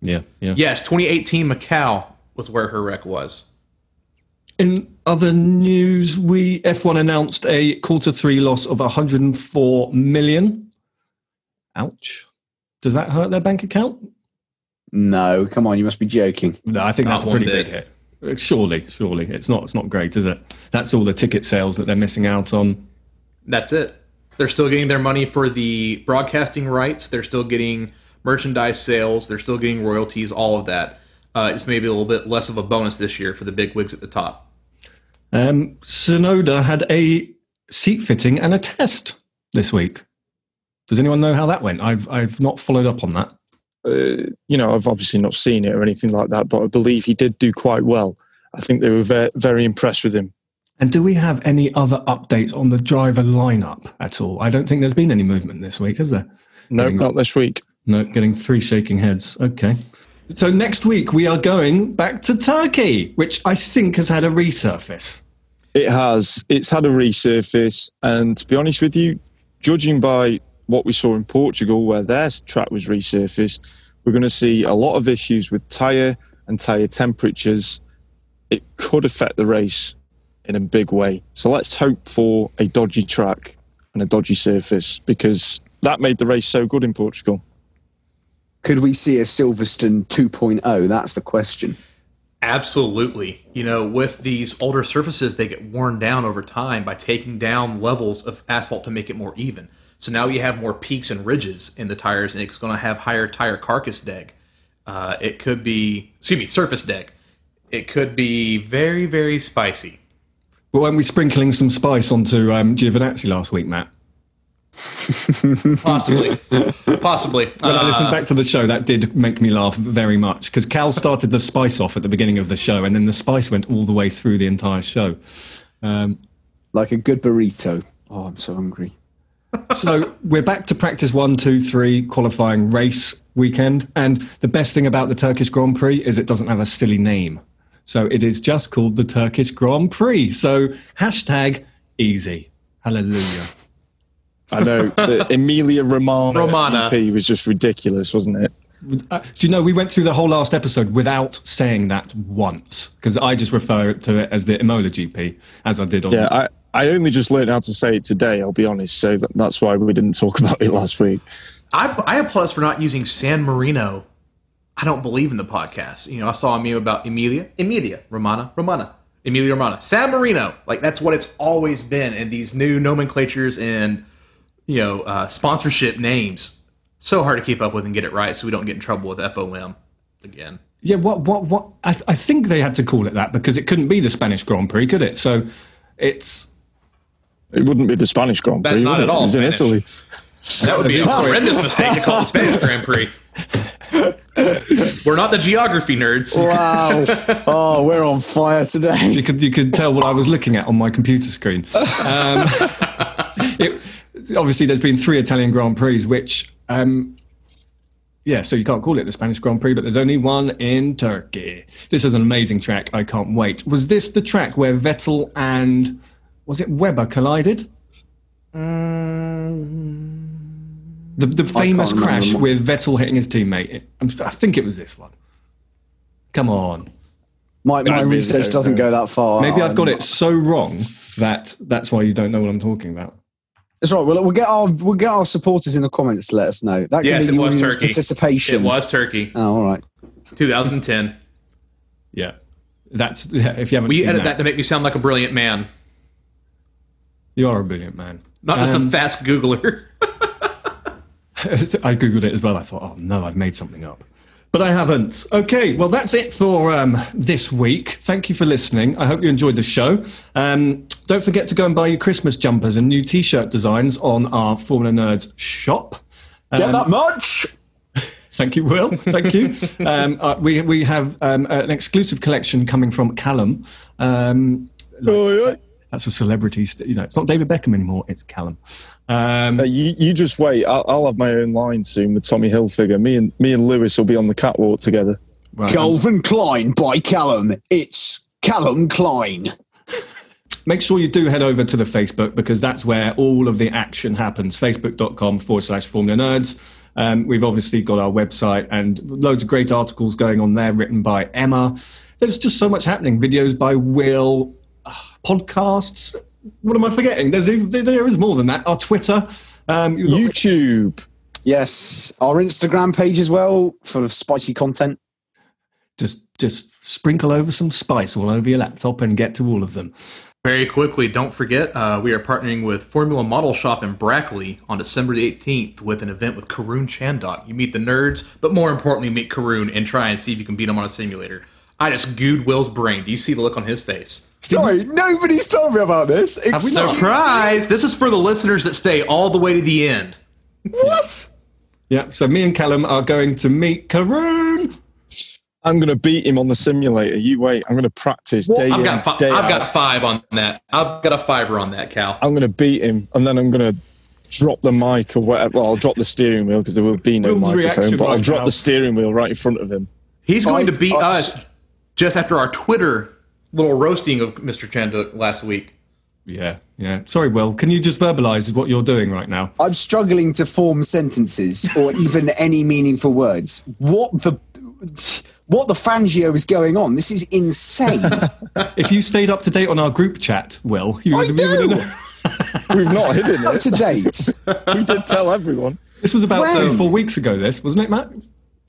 Yeah, yeah. Yes, 2018 Macau was where her wreck was. In other news, we F1 announced a quarter three loss of 104 million. Ouch. Does that hurt their bank account? No, come on, you must be joking. No, I think Not that's a pretty big hit. Surely, surely. It's not it's not great, is it? That's all the ticket sales that they're missing out on. That's it. They're still getting their money for the broadcasting rights. They're still getting merchandise sales. They're still getting royalties, all of that. Uh, it's maybe a little bit less of a bonus this year for the big wigs at the top. Um, Tsunoda had a seat fitting and a test this week. Does anyone know how that went? I've I've not followed up on that. Uh, you know, I've obviously not seen it or anything like that, but I believe he did do quite well. I think they were very, very impressed with him. And do we have any other updates on the driver lineup at all? I don't think there's been any movement this week, has there? No, getting, not this week. No, getting three shaking heads. Okay. So next week we are going back to Turkey, which I think has had a resurface. It has. It's had a resurface, and to be honest with you, judging by what we saw in Portugal, where their track was resurfaced, we're going to see a lot of issues with tyre and tyre temperatures. It could affect the race in a big way. So let's hope for a dodgy track and a dodgy surface because that made the race so good in Portugal. Could we see a Silverstone 2.0? That's the question. Absolutely. You know, with these older surfaces, they get worn down over time by taking down levels of asphalt to make it more even. So now you have more peaks and ridges in the tires, and it's going to have higher tire carcass deck. Uh, it could be, excuse me, surface deck. It could be very, very spicy. Well, weren't we sprinkling some spice onto um, Giovinazzi last week, Matt? Possibly. Possibly. When uh, I listened back to the show, that did make me laugh very much because Cal started the spice off at the beginning of the show, and then the spice went all the way through the entire show. Um, like a good burrito. Oh, I'm so hungry. so we're back to practice one, two, three, qualifying race weekend. And the best thing about the Turkish Grand Prix is it doesn't have a silly name. So it is just called the Turkish Grand Prix. So hashtag easy. Hallelujah. I know the Emilia Romana, Romana. GP was just ridiculous, wasn't it? Uh, do you know we went through the whole last episode without saying that once because I just refer to it as the Imola GP as I did on Yeah, I, I only just learned how to say it today. I'll be honest, so that, that's why we didn't talk about it last week. I, I applaud us for not using San Marino. I don't believe in the podcast. You know, I saw a meme about Emilia, Emilia, Romana, Romana, Emilia Romana, San Marino. Like that's what it's always been. And these new nomenclatures and you know uh, sponsorship names so hard to keep up with and get it right, so we don't get in trouble with FOM again. Yeah, what, what, what? I, I think they had to call it that because it couldn't be the Spanish Grand Prix, could it? So it's. It wouldn't be the Spanish Grand Prix. not at it? all It was in Spanish. Italy. That would be a horrendous mistake to call it the Spanish Grand Prix. We're not the geography nerds. Wow. oh, we're on fire today. You could you could tell what I was looking at on my computer screen. Um, it, obviously, there's been three Italian Grand Prix, which. Um, yeah, so you can't call it the Spanish Grand Prix, but there's only one in Turkey. This is an amazing track. I can't wait. Was this the track where Vettel and was it Webber collided? The, the famous crash them. with Vettel hitting his teammate. I'm, think it was this one. Come on. My, my research don't doesn't know. go that far. Maybe I've got Um, it so wrong that that's why you don't know what I'm talking about. That's right. We'll, we'll get our we'll get our supporters in the comments to let us know. That Yes, it was Turkey. participation. It was Turkey, Oh, all right. 2010. Yeah, that's yeah, if you haven't We seen edit that that, to make me sound like a brilliant man, you are a brilliant man. not just Um, a fast Googler. I googled it as well. I thought, oh no, I've made something up, but I haven't. Okay, well that's it for um, this week. Thank you for listening. I hope you enjoyed the show. Um, don't forget to go and buy your Christmas jumpers and new T-shirt designs on our Formula Nerds shop. Get Um, that much? Thank you, Will. Thank you. Um, uh, we we have um, an exclusive collection coming from Callum. Um, Oh, yeah. That's a celebrity. St- you know, it's not David Beckham anymore. It's Callum. Um, Uh, you, you just wait. I'll, I'll have my own line soon with Tommy Hilfiger. Me and me and Lewis will be on the catwalk together. right, Calvin Klein by Callum. It's Callum Klein. make sure you do head over to the Facebook because that's where all of the action happens. Facebook.com forward slash Formula Nerds. Um, we've obviously got our website and loads of great articles going on there written by Emma. There's just so much happening. Videos by Will, podcasts. What am I forgetting? There's even, there is more than that. Our Twitter. Um, got- YouTube. Yes, our Instagram page as well, full of spicy content. just just sprinkle over some spice all over your laptop and get to all of them. Very quickly, don't forget, uh, we are partnering with Formula Model Shop in Brackley on December the 18th with an event with Karun Chandok. You meet the nerds, but more importantly, meet Karun and try and see if you can beat him on a simulator. I just gooed Will's brain. Do you see the look on his face? Sorry, nobody's told me about this. Have we not? Surprise! This is for the listeners that stay all the way to the end. What? Yeah, so me and Callum are going to meet Karun. I'm going to beat him on the simulator. You wait. I'm going to practice day I've in, got, fi- day I've out. got five on that. I've got a fiver on that, Cal. I'm going to beat him, and then I'm going to drop the mic or whatever. Well, I'll drop the steering wheel because there will be no Will's microphone. But I'll drop now. the steering wheel right in front of him. He's going to beat I- us just after our Twitter little roasting of Mr. Chandok last week. Yeah, yeah. Sorry, Will. Can you just verbalise what you're doing right now? I'm struggling to form sentences or even any meaningful words. What the what the Fangio is going on? This is insane. If you stayed up to date on our group chat, Will, you I would, you would do. have We've not hidden it. Up to date. We did tell everyone. This was about uh, When? three or four weeks ago. This wasn't it, Matt?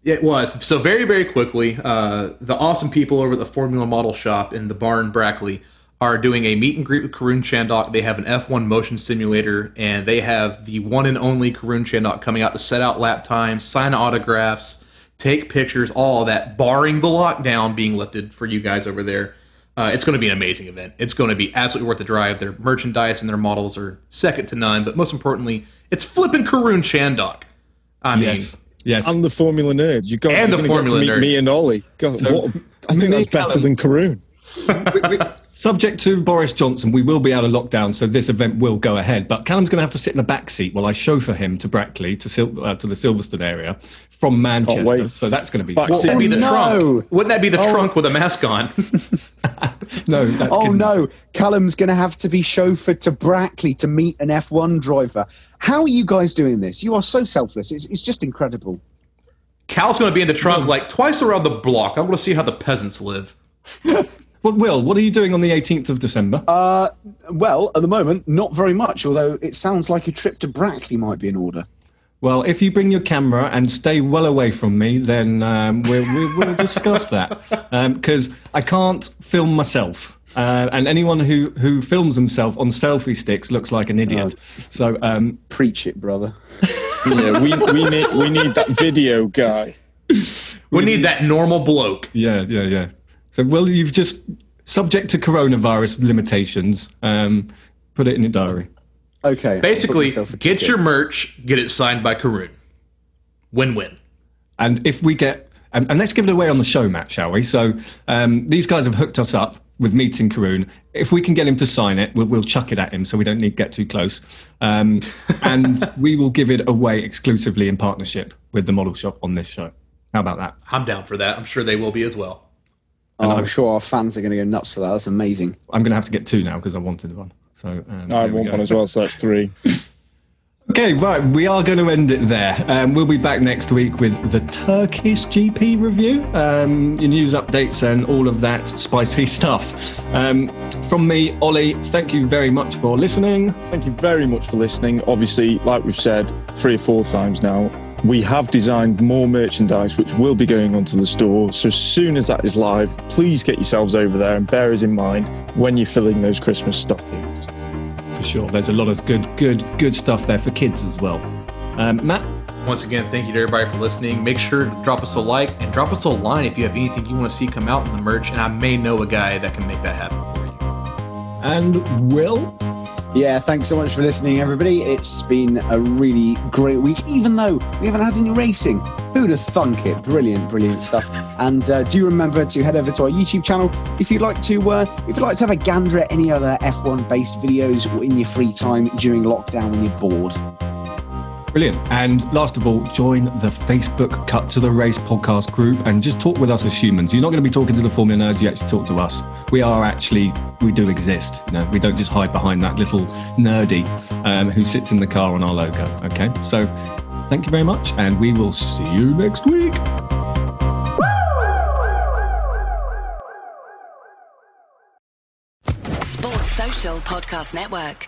It was. So very, very quickly, uh, the awesome people over at the Formula Model Shop in the barn Brackley are doing a meet and greet with Karun Chandok. They have an F1 motion simulator, and they have the one and only Karun Chandok coming out to set out lap times, sign autographs, take pictures, all that, barring the lockdown being lifted for you guys over there. Uh, it's going to be an amazing event. It's going to be absolutely worth the drive. Their merchandise and their models are second to none, but most importantly, it's flipping Karun Chandok. I mean, Yes. Yes. And the Formula Nerds. You got And the gonna get Formula to meet Nerds. me and Ollie. God, So, what, I think me that's better Callum- than Karun. We- we- Subject to Boris Johnson, we will be out of lockdown, so this event will go ahead. But Callum's going to have to sit in the back seat while I chauffeur him to Brackley, to, Sil- uh, to the Silverstone area from Manchester. So that's going to be Back fun. seat. That'd be the no. trunk. Wouldn't that be the Oh. trunk with a mask on? No, that's Oh kidding. no, Callum's going to have to be chauffeured to Brackley to meet an F1 driver. How are you guys doing this? You are so selfless. It's, it's just incredible. Cal's going to be in the trunk like twice around the block. I want to see how the peasants live. Well, Will, what are you doing on the 18th of December? Uh, well, at the moment, not very much. Although it sounds like a trip to Brackley might be in order. Well, if you bring your camera and stay well away from me, then um, we'll, we, we'll discuss that. Because I can't film myself. Uh, and anyone who, who films himself on selfie sticks looks like an idiot. So, um, Preach it, brother. Yeah, we, we need we need that video guy. We need that normal bloke. yeah, yeah, yeah. So, well, you've just, subject to coronavirus limitations, um, put it in your diary. Okay. Basically, get your merch, get it signed by Karun. Win win. And if we get, and, and let's give it away on the show, Matt, shall we? So um, these guys have hooked us up with meeting Karun. If we can get him to sign it, we'll, we'll chuck it at him so we don't need to get too close. Um, and we will give it away exclusively in partnership with the model shop on this show. How about that? I'm down for that. I'm sure they will be as well. Oh, I'm sure our fans are going to go nuts for that. That's amazing. I'm going to have to get two now because I wanted one. So um, I want one as well, so that's three. Okay, right. We are going to end it there. Um, we'll be back next week with the Turkish GP review, um, your news updates, and all of that spicy stuff. Um, from me, Ollie, thank you very much for listening. Thank you very much for listening. Obviously, like we've said three or four times now, we have designed more merchandise which will be going onto the store. So as soon as that is live, please get yourselves over there and bear us in mind when you're filling those Christmas stockings. For sure, there's a lot of good, good, good stuff there for kids as well. Um, Matt, Once again, thank you to everybody for listening. Make sure to drop us a like and drop us a line if you have anything you want to see come out in the merch, and I may know a guy that can make that happen for you. and Will. Yeah, thanks so much for listening, everybody. It's been a really great week, even though we haven't had any racing. Who'd have thunk it? Brilliant, brilliant stuff. And uh, do remember to head over to our YouTube channel if you'd like to. Uh, if you'd like to have a gander at any other F1-based videos in your free time during lockdown when you're bored. Brilliant. And last of all, join the Facebook Cut to the Race podcast group and just talk with us as humans. You're not going to be talking to the Formula Nerds, you actually talk to us. We are actually, we do exist. You know, we don't just hide behind that little nerdy um, who sits in the car on our logo. Okay. So thank you very much, and we will see you next week. Sports Social Podcast Network.